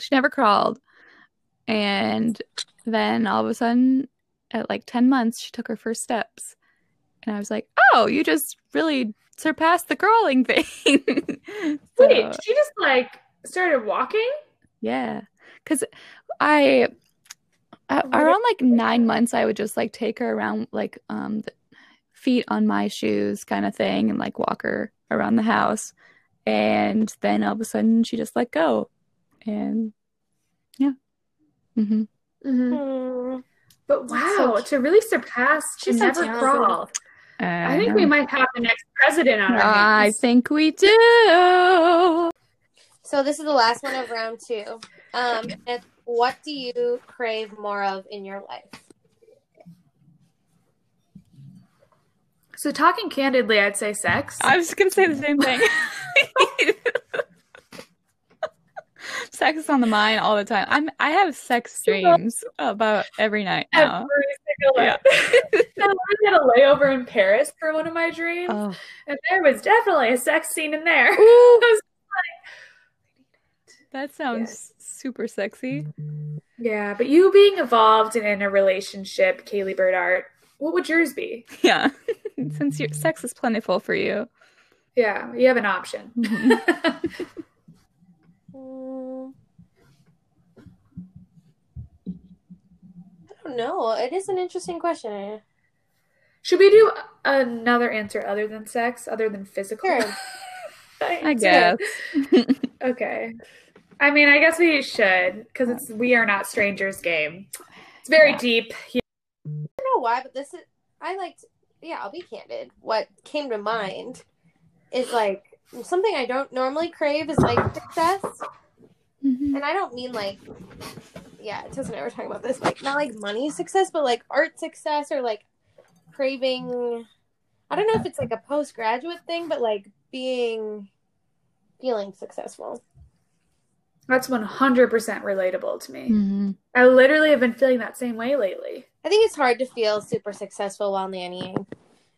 She never crawled, and then all of a sudden, at like ten months, she took her first steps, and I was like, "Oh, you just really surpassed the crawling thing." *laughs* So, Wait, she just like started walking. yeah, because I. What around like nine months, I would just like take her around like um the feet on my shoes kind of thing, and like walk her around the house, and then all of a sudden she just let go, and yeah, hmm Mm. But That's so wow, to really surpass to She's so never talented. crawl. I think we might have the next president on our I hands. think we do. So this is the last one of round two. Um, and what do you crave more of in your life? So talking candidly, I'd say sex. I was gonna say the same thing. *laughs* sex is on the mind all the time. I'm I have sex dreams about every night now. Every single Yeah. night. *laughs* I had a layover in Paris for one of my dreams, Oh. and there was definitely a sex scene in there. *laughs* That sounds super sexy. Yeah, but you being involved and in a relationship, Kayley Bird Art, what would yours be? *laughs* Yeah. *laughs* Since your sex is plentiful for you. Yeah, you have an option. Mhm. Mm. *laughs* I don't know. It is an interesting question. Should we do another answer other than sex, other than physical? Sure. I guess. Okay. I mean, I guess we should because it's we are not strangers game. It's very Yeah. deep. I don't know why, but this is I liked. Yeah, I'll be candid. What came to mind is like something I don't normally crave is like success, Mhm. and I don't mean like. Yeah, Tess and I were talking about this, like not like money success, but like art success or like craving. I don't know if it's like a postgraduate thing, but like being feeling successful. That's one hundred percent relatable to me. Mhm. I literally have been feeling that same way lately. I think it's hard to feel super successful while nannying,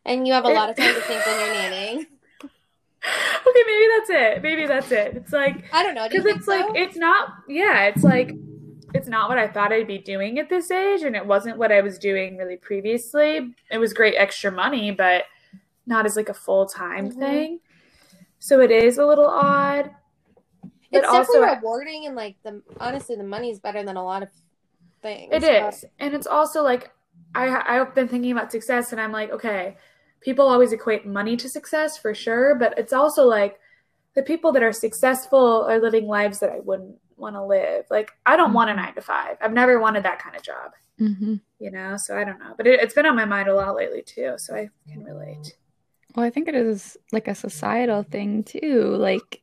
and you have a lot of time to think when you're nannying. *laughs* Okay, maybe that's it. Maybe that's it. It's like I don't know. Because think it's like it's not. Yeah, it's like it's not what I thought I'd be doing at this age, and it wasn't what I was doing really previously. It was great extra money, but not as like a full time Mhm. thing. So it is a little odd. It's also, definitely rewarding and like the honestly the money's better than a lot of things. It is. And it's also like I I've been thinking about success and I'm like, okay, people always equate money to success for sure, but it's also like the people that are successful are living lives that I wouldn't want to live. Like I don't want a Mhm. 9 to 5. I've never wanted that kind of job, hmm you know? So I don't know. But it, it's been on my mind a lot lately too, so I can relate. Well, I think it is like a societal thing too. Like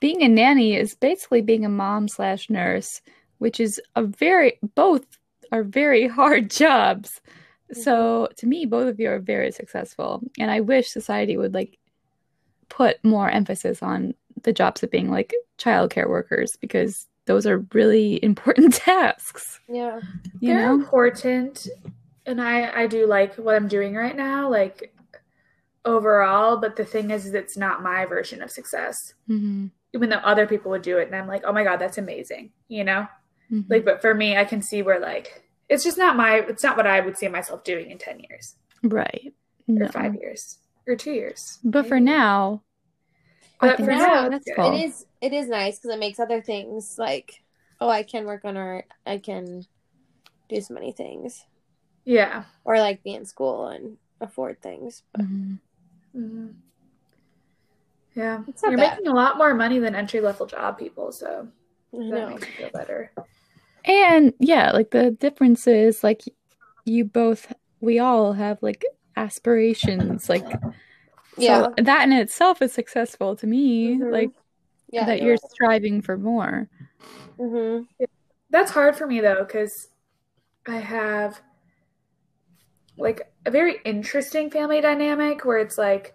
being a nanny is basically being a mom slash nurse, which is a very both are very *laughs* hard jobs. So to me, both of you are very successful, and I wish society would like put more emphasis on the jobs of being like childcare workers because those are really *laughs* important tasks. Yeah. You They're know? important and I I do like what I'm doing right now, like overall, but the thing is, is it's not my version of success. Mhm. even though other people would do it and i'm like oh my god that's amazing you know Mhm. like but for me i can see where like it's just not my it's not what i would see myself doing in 10 years right. or five years or two years But for now, But for now, that's it's cool. It is it is nice because it makes other things like oh I can work on art, I can do so many things, yeah or like be in school and afford things. But Mhm. hmm yeah you're bad. making a lot more money than entry level job people so I that makes me feel better And yeah, like the difference is like you both, we all have like aspirations. Like, Yeah. so that in itself is successful to me. Mhm. Like, Yeah. that you're striving for more. hmm That's hard for me though, because I have like a very interesting family dynamic where it's like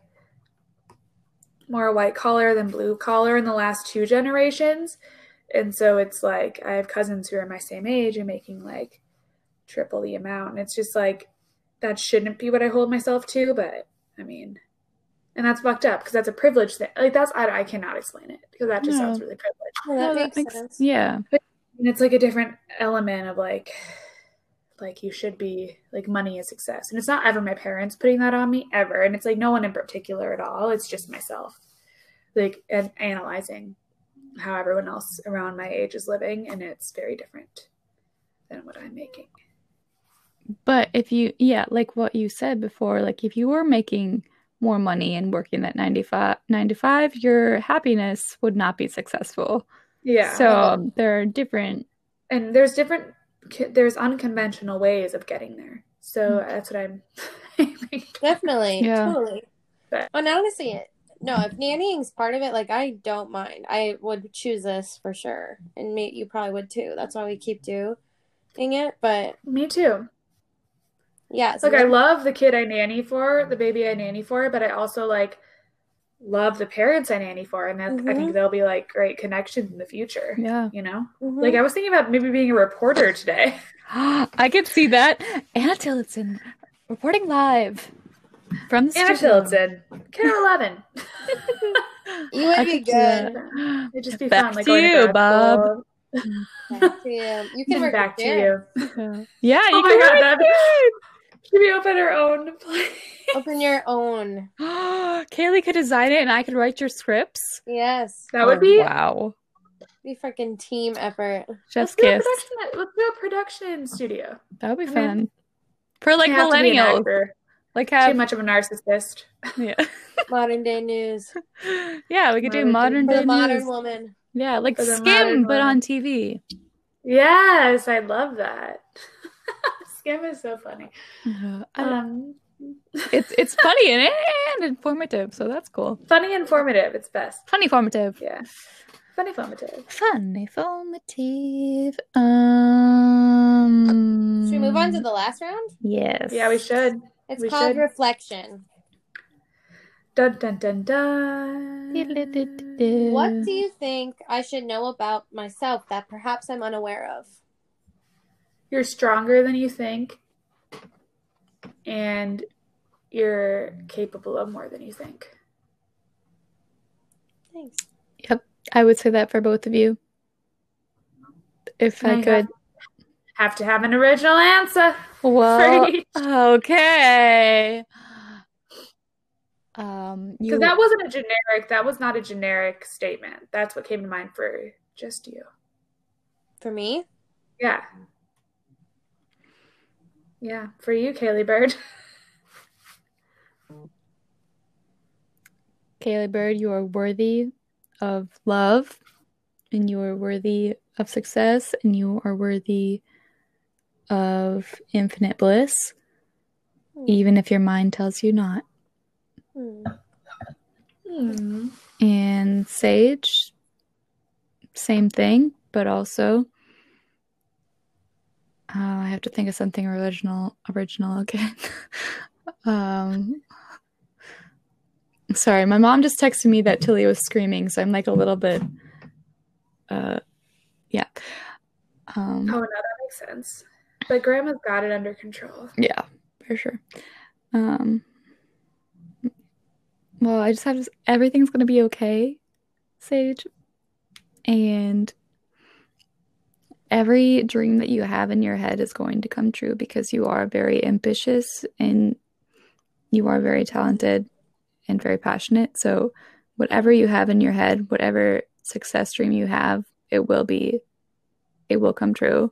more white collar than blue collar in the last two generations. And so it's like I have cousins who are my same age and making like triple the amount. And it's just like that shouldn't be what I hold myself to, but I mean, and that's fucked up because that's a privilege thing. Like that's I, I cannot explain it because that just No. sounds really privileged. Well, that No, makes sense. Yeah. And it's like a different element of like like you should be like money is success. And it's not ever my parents putting that on me ever. And it's like no one in particular at all. It's just myself. Like and analyzing how everyone else around my age is living and it's very different than what I'm making. But if you, yeah, like what you said before, like if you were making more money and working that 95, 95 your happiness would not be successful. Yeah. So there are different, and there's different there's unconventional ways of getting there. So mm. that's what I'm *laughs* Definitely. Yeah. Totally. But- and honestly, it- no, if nannying's part of it, like I don't mind. I would choose this for sure, and me, you probably would too. That's why we keep doing it. But Me too. yeah, so Like I love the kid I nanny for, the baby I nanny for, but I also like love the parents I nanny for, and that I Mhm. think they'll be like great connections in the future. yeah. You know, Mhm. like I was thinking about maybe being a reporter today. *gasps* I could see that. Anna Tillotson reporting live from the Anna studio. Tillotson, Carol Eleven. *laughs* you would I be could see good. that. It'd just be Back fun, like to going to you, Bob. school. Back to you. You can And work back to you. Yeah, Oh you my can god, work that'd should we open our own place? Open your own. *gasps* Kayley could design it and I could write your scripts. Yes. That would Oh, be wow. Be freaking team effort. Chef's Let's do, a production, let's do a production studio. That would be I fun. mean, For like You have to millennials. Actor. Like Too much of a narcissist. yeah. *laughs* Modern day news yeah, we could do Modern modern for day the modern news. woman. Yeah, like skim but woman. on TV. Yes, I love that. *laughs* Skim is so funny. Uh, Um, *laughs* it's it's funny and, and informative, so that's cool. funny, informative. It's best. Funny formative. Yeah, funny, informative. Funny formative. Um Should we move on to the last round? Yes. Yeah, we should. It's We called should. reflection. Dun dun dun dun. What do you think I should know about myself that perhaps I'm unaware of? You're stronger than you think, and you're capable of more than you think. Thanks. Yep, I would say that for both of you. If I And could. have, have to have an original answer. Well, each. *laughs* okay. Um, you Because that wasn't a generic. That was not a generic statement. That's what came to mind for just you. For me? Yeah. Yeah, for you, Kayley Bird. *laughs* Kayley Bird, you are worthy of love and you are worthy of success and you are worthy of infinite bliss, even if your mind tells you not. Hmm. And Sage, same thing, but also uh, I have to think of something original. Original again. *laughs* um, sorry, my mom just texted me that Tilly was screaming, so I'm like a little bit. Uh, yeah. Um, Oh no, that makes sense. But Grandma's got it under control. Yeah, for sure. Um, well, I just have to, everything's gonna be okay, Sage. And every dream that you have in your head is going to come true because you are very ambitious and you are very talented and very passionate. So, whatever you have in your head, whatever success dream you have, it will be, it will come true.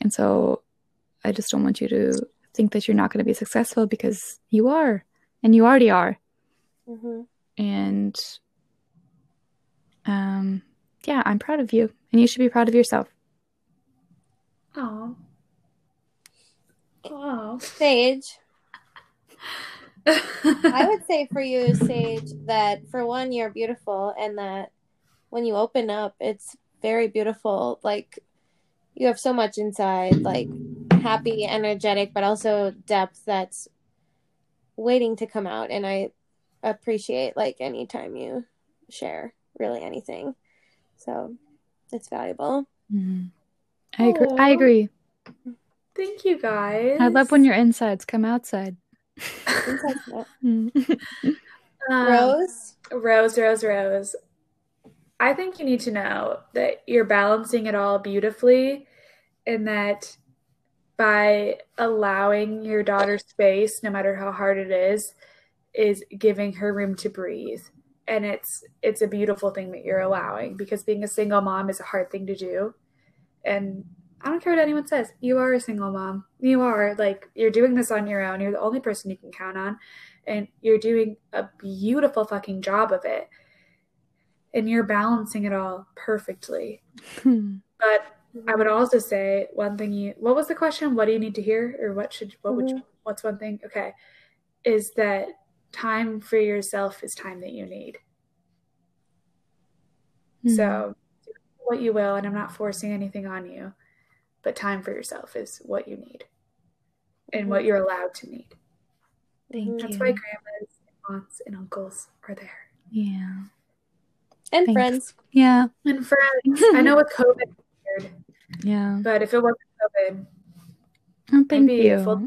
And so, I just don't want you to think that you're not going to be successful because you are, and you already are. Mhm. And um, yeah, I'm proud of you, and you should be proud of yourself. Oh. Oh. Sage, *laughs* I would say for you, Sage, that for one, you're beautiful, and that when you open up, it's very beautiful. Like you have so much inside, like happy, energetic, but also depth that's waiting to come out. And I appreciate like anytime you share really anything. So it's valuable. Mhm. I agree. I agree. Thank you guys. I love when your insides come outside. Inside's not- *laughs* Mm. *laughs* Um, Rose, Rose, Rose, Rose. I think you need to know that you're balancing it all beautifully and that by allowing your daughter space, no matter how hard it is, is giving her room to breathe. And it's it's a beautiful thing that you're allowing because being a single mom is a hard thing to do. And I don't care what anyone says. You are a single mom. You are like you're doing this on your own. You're the only person you can count on and you're doing a beautiful fucking job of it and you're balancing it all perfectly. Hmm. But i would also say one thing you what was the question? What do you need to hear? Or what should what would you, mm-hmm. what's one thing? Okay. Is that time for yourself is time that you need. Hmm. So what you will and i'm not forcing anything on you but time for yourself is what you need and what you're allowed to need. Thank you. that's you. why grandmas and aunts and uncles are there. Yeah. And Thanks. friends. Yeah. And friends, I know with *laughs* COVID, it's weird, Yeah. but if it wasn't COVID, Oh, I'd thank be a you. full time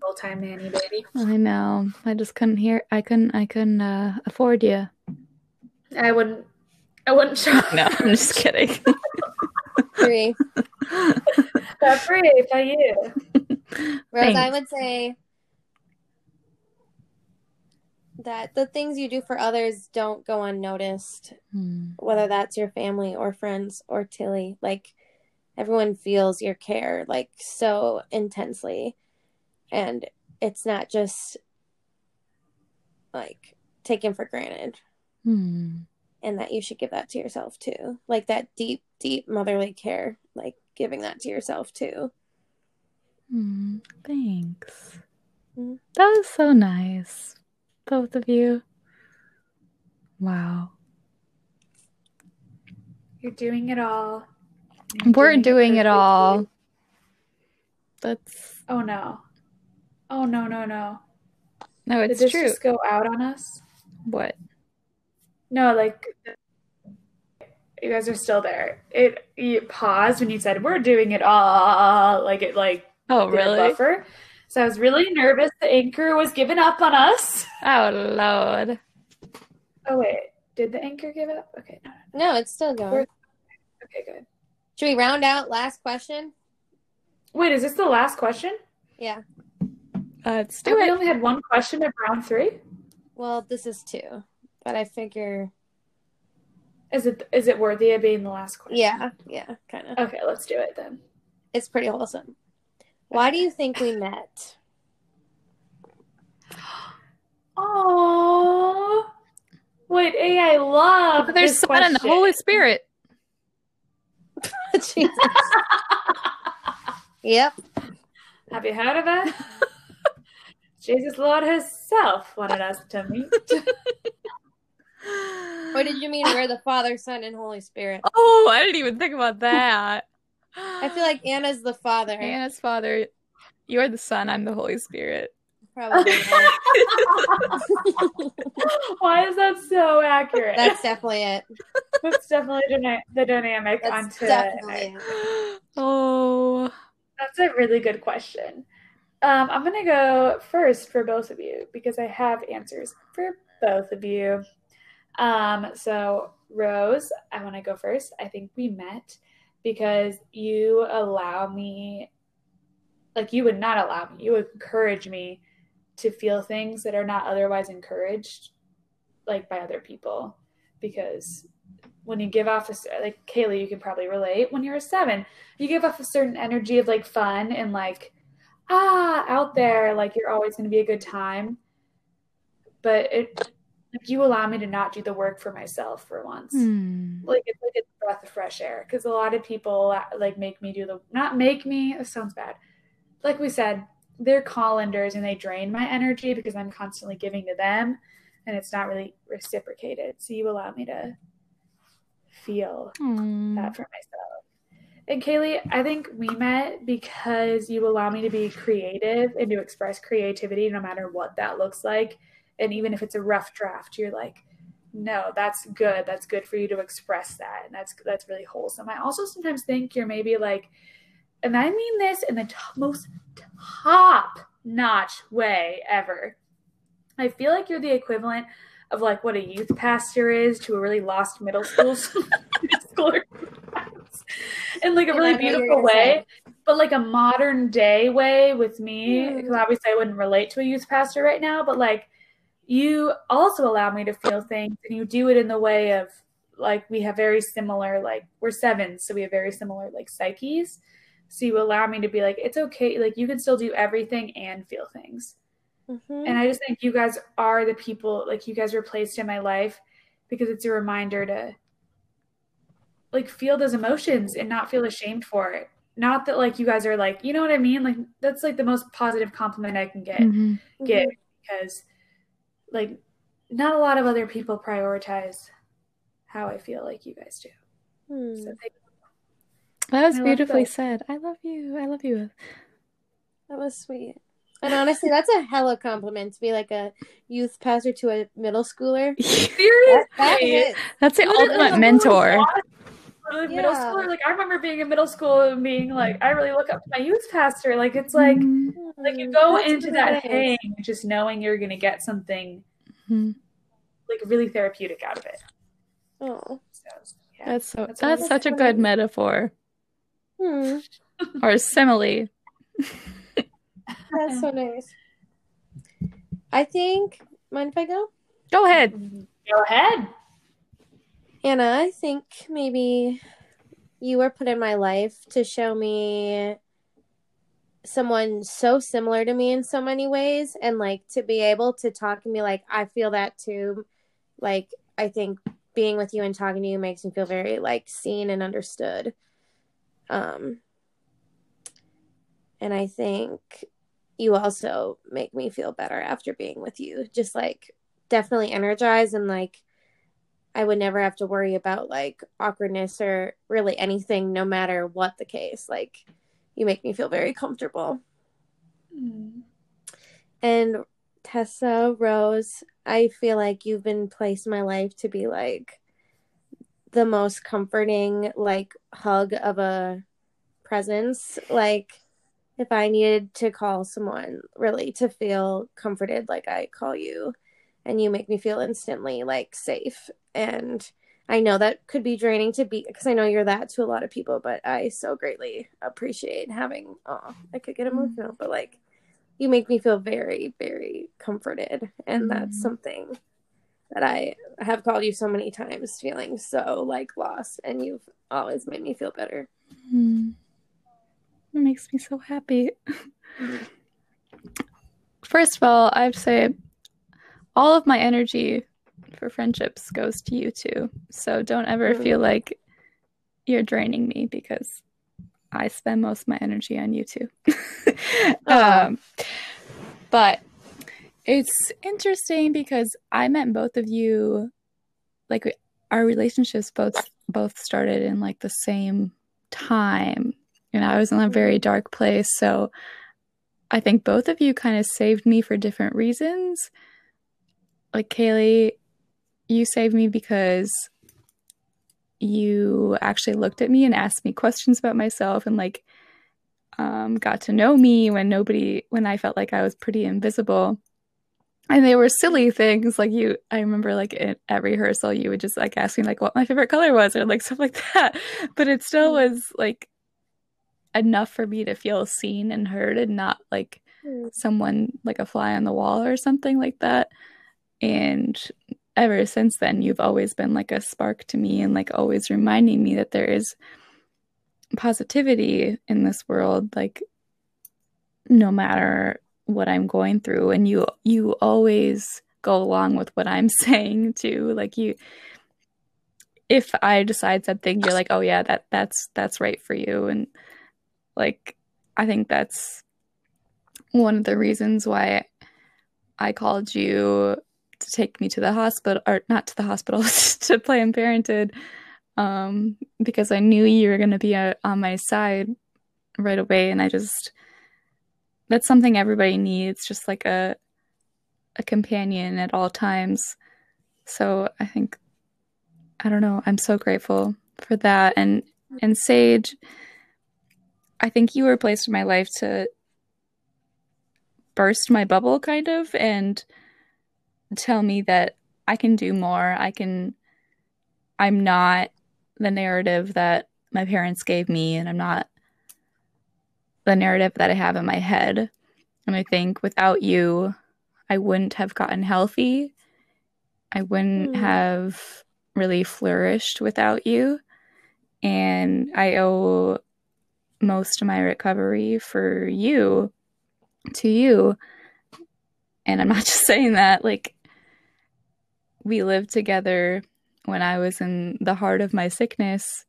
full time nanny, baby. I know. I just couldn't hear. I couldn't. I couldn't uh, afford you. I wouldn't. I wouldn't show *laughs* No, I'm just kidding. free. *laughs* that free by you. Rose, I would say that the things you do for others don't go unnoticed, Hmm. whether that's your family or friends or Tilly. Like everyone feels your care like so intensely. And it's not just like taken for granted. Hmm. And that you should give that to yourself too. Like that deep, deep motherly care, like giving that to yourself too. Hmm. Thanks. Mhm. That was so nice, both of you. Wow. You're doing it all. You're We're doing it perfectly. all. That's Oh no. Oh no no no. no, Did it's this true. just go out on us? What? No, like you guys are still there. It you paused when you said we're doing it all. Like it like Oh, really? buffer. So I was really nervous the anchor was giving up on us. Oh, Lord. Oh wait, did the anchor give up? Okay, no, no, No, it's still going. We're- okay, good. Should we round out last question? Wait, is this the last question? Yeah. Uh, let's Have do we it. only had one question of round three? Well, this is two, but I figure, Is it is it worthy of being the last question? yeah, yeah, kind of. Okay, let's do it then. It's pretty wholesome. Why do you think we met? Oh, what a I love. There's this Son and the. Holy Spirit. *laughs* Jesus. Yep. Have you heard of it? *laughs* Jesus Lord Himself wanted us to meet. what did you mean we're the Father, Son, and Holy Spirit? Oh, I didn't even think about that. I feel like Anna's the Father. Anna's father, you're the son, I'm the Holy Spirit. Probably. *laughs* Why is that so accurate? That's definitely it. That's definitely dyna- the dynamic That's onto definitely it. *gasps* Oh, That's a really good question. Um, I'm going to go first for both of you because I have answers for both of you. Um, so, Rose, I want to go first. I think we met because you allow me, like, you would not allow me, you would encourage me to feel things that are not otherwise encouraged, like, by other people. Because when you give off a, like, Kayley, you can probably relate, when you're a seven, you give off a certain energy of like fun and like ah out there like you're always going to be a good time but it like you allow me to not do the work for myself for once Hmm. like it's like a breath of fresh air because a lot of people like make me do the not make me it sounds bad like we said they're colanders and they drain my energy because i'm constantly giving to them and it's not really reciprocated so you allow me to feel Hmm. that for myself. And Kayley, I think we met because you allow me to be creative and to express creativity no matter what that looks like. And even if it's a rough draft, you're like, no, that's good. That's good for you to express that. And that's that's really wholesome. I also sometimes think you're maybe like, and I mean this in the top, most top notch way ever. I feel like you're the equivalent of like what a youth pastor is to a really lost middle school *laughs* schooler in like a really beautiful way, but like a modern day way with me. Hmm. Because obviously I wouldn't relate to a youth pastor right now, but like you also allow me to feel things, and you do it in the way of like we have very similar like we're sevens, so we have very similar like psyches. So you allow me to be like, it's okay, like you can still do everything and feel things. Mhm. And I just think you guys are the people, like you guys were placed in my life because it's a reminder to like feel those emotions and not feel ashamed for it. Not that like you guys are like, you know what I mean? Like that's like the most positive compliment I can get Mhm. get because like not a lot of other people prioritize how I feel like you guys do. Hmm. So thank That was I beautifully said. I love you. I love you. That was sweet. And honestly, that's a hella compliment to be like a youth pastor to a middle schooler. Seriously. *laughs* That, that. That's the ultimate mentor. most Like middle Yeah. schooler, like I remember being in middle school and being like, I really look up to my youth pastor. Like it's like Mhm. like you go That's into what that it is. hang just knowing you're gonna get something Mhm. like really therapeutic out of it. Oh. So yeah. That's so. That's That's, such a good metaphor Hmm. *laughs* or simile. *laughs* That's so nice. I think. Mind if I go? Go ahead. Go ahead. Anna, I think maybe you were put in my life to show me someone so similar to me in so many ways and like to be able to talk to me like I feel that too. Like I think being with you and talking to you makes me feel very like seen and understood. Um and I think you also make me feel better after being with you. Just like definitely energized and like I would never have to worry about like awkwardness or really anything, no matter what the case. Like, you make me feel very comfortable. Mm. And Tessa, Rose, I feel like you've been placed in my life to be like the most comforting, like, hug of a presence. Like, if I needed to call someone really to feel comforted, like I call you, and you make me feel instantly like safe. And I know that could be draining to be because I know you're that to a lot of people, but I so greatly appreciate having. Oh, I could get emotional, but like you make me feel very, very comforted, and that's Mhm. something that I have called you so many times, feeling so like lost, and you've always made me feel better. Mm. It makes me so happy. First of all, I have to say all of my energy for friendships goes to you too. So don't ever feel like you're draining me because I spend most of my energy on you too. Aw. *laughs* um, but it's interesting because I met both of you like we- our relationships both both started in like the same time and I was in a very dark place so I think both of you kind of saved me for different reasons like Kayley you saved me because you actually looked at me and asked me questions about myself and like um, got to know me when nobody when I felt like I was pretty invisible. And they were silly things. Like you i remember like in, at rehearsal you would just like ask me like what my favorite color was or like *laughs* stuff like that. But it still was like enough for me to feel seen and heard and not like Mm. someone like a fly on the wall or something like that and ever since then you've always been like a spark to me and like always reminding me that there is positivity in this world like no matter what I'm going through. And you you always go along with what I'm *laughs* saying too. Like you if I decide something you're like oh yeah that that's that's right for you. And like I think that's one of the reasons why I called you to take me to the hospital or not to the hospital *laughs* to Planned Parenthood um because I knew you were going to be uh, on my side right away and I just that's something everybody needs just like a a companion at all times. So i think i don't know i'm so grateful for that. And and sage i think you were placed in my life to burst my bubble kind of and tell me that i can do more i can i'm not the narrative that my parents gave me and i'm not the narrative that I have in my head. And I think without you, I wouldn't have gotten healthy. I wouldn't Hmm. have really flourished without you. And I owe most of my recovery for you to you. And I'm not *laughs* just saying that, like, we lived together when I was in the heart of my sickness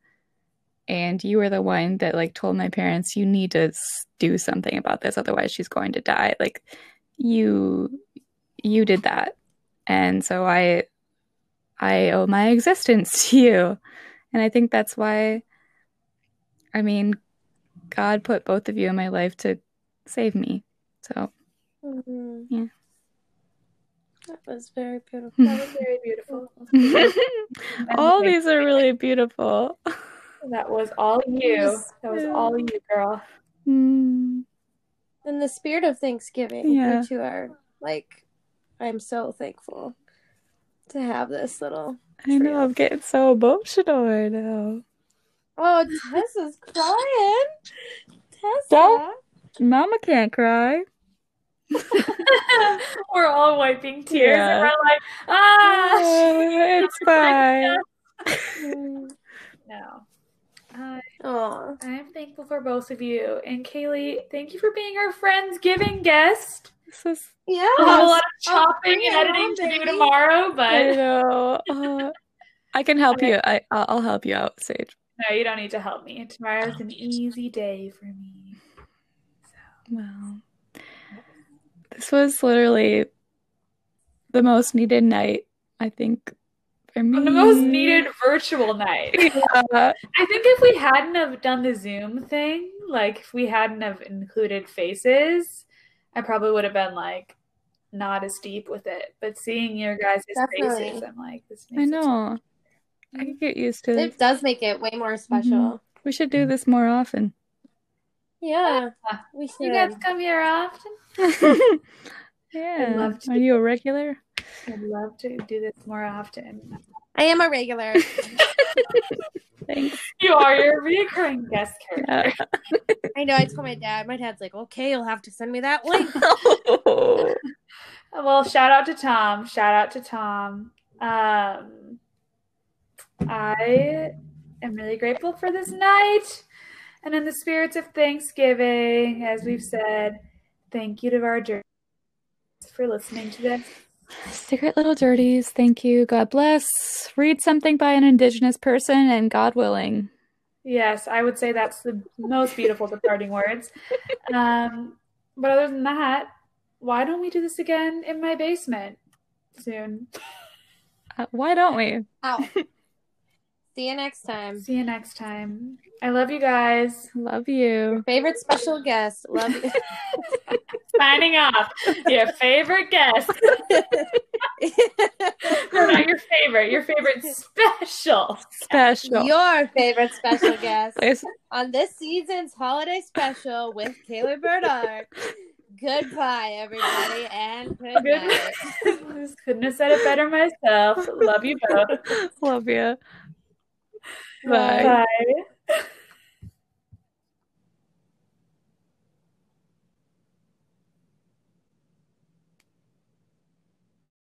and you were the one that like told my parents you need to do something about this otherwise she's going to die like you you did that and so i i owe my existence *laughs* to you and i think that's why i mean god put both of you in my life to save me so Mhm. Yeah. That was very beautiful. *laughs* That was very beautiful. *laughs* all these are really beautiful *laughs* That was all you. That was all you, girl. Mm, In the spirit of Thanksgiving, Yeah. you two are like, I'm so thankful to have this little. i know i'm getting so emotional right now Oh, Tessa's crying. Tessa. Don't- mama can't cry *laughs* we're all wiping tears Yeah. and we're like, ah, it's *laughs* fine *laughs* no. I Aw. I am thankful for both of you. And Kayley, thank you for being our Friendsgiving guest. this is Yeah. We'll have a lot of Oh, chopping bring and editing to do baby. tomorrow, I but know. Uh, I can help you. I I'll, I'll help you out, Sage. no, you don't need to help me. Tomorrow's an easy day for me. Wow. This was literally the most needed night, I think, for me. The most needed virtual night. *laughs* Yeah. I think if we hadn't have done the Zoom thing, like if we hadn't have included faces, I probably would have been like not as deep with it. But seeing your guys' Definitely. faces, I'm like, this I makes it I know. I can get used to this. It does make it way more mm-hmm. special. We should do this more often. Yeah. We should. You guys come here often? *laughs* yeah. love to Are you a regular? I'd love to do this more often. I am a regular. *laughs* Thanks. You are your recurring guest character. Yeah. *laughs* I know. I told my dad. My dad's like, okay, you'll have to send me that link. Well, shout out to Tom. Shout out to Tom. Um, I am really grateful for this night. And in the spirits of Thanksgiving, as we've said, thank you to our journeys for listening to this. Secret little dirties. Thank you. God bless. Read something by an indigenous person and God willing. Yes, I would say that's the most beautiful departing words. *laughs* Um, but other than that, why don't we do this again in my basement soon? Uh, why don't we? Ow. *laughs* See you next time. See you next time. I love you guys. Love you. Favorite special guest. Love you. *laughs* Signing off. Your favorite guest. *laughs* no, not your favorite. Your favorite special. Special. Your favorite special guest *laughs* on this season's holiday special with Kayla Bernard. Goodbye, everybody, and good Good. night. Couldn't have said it better myself. Love you both. Love you. Bye. Bye. *laughs*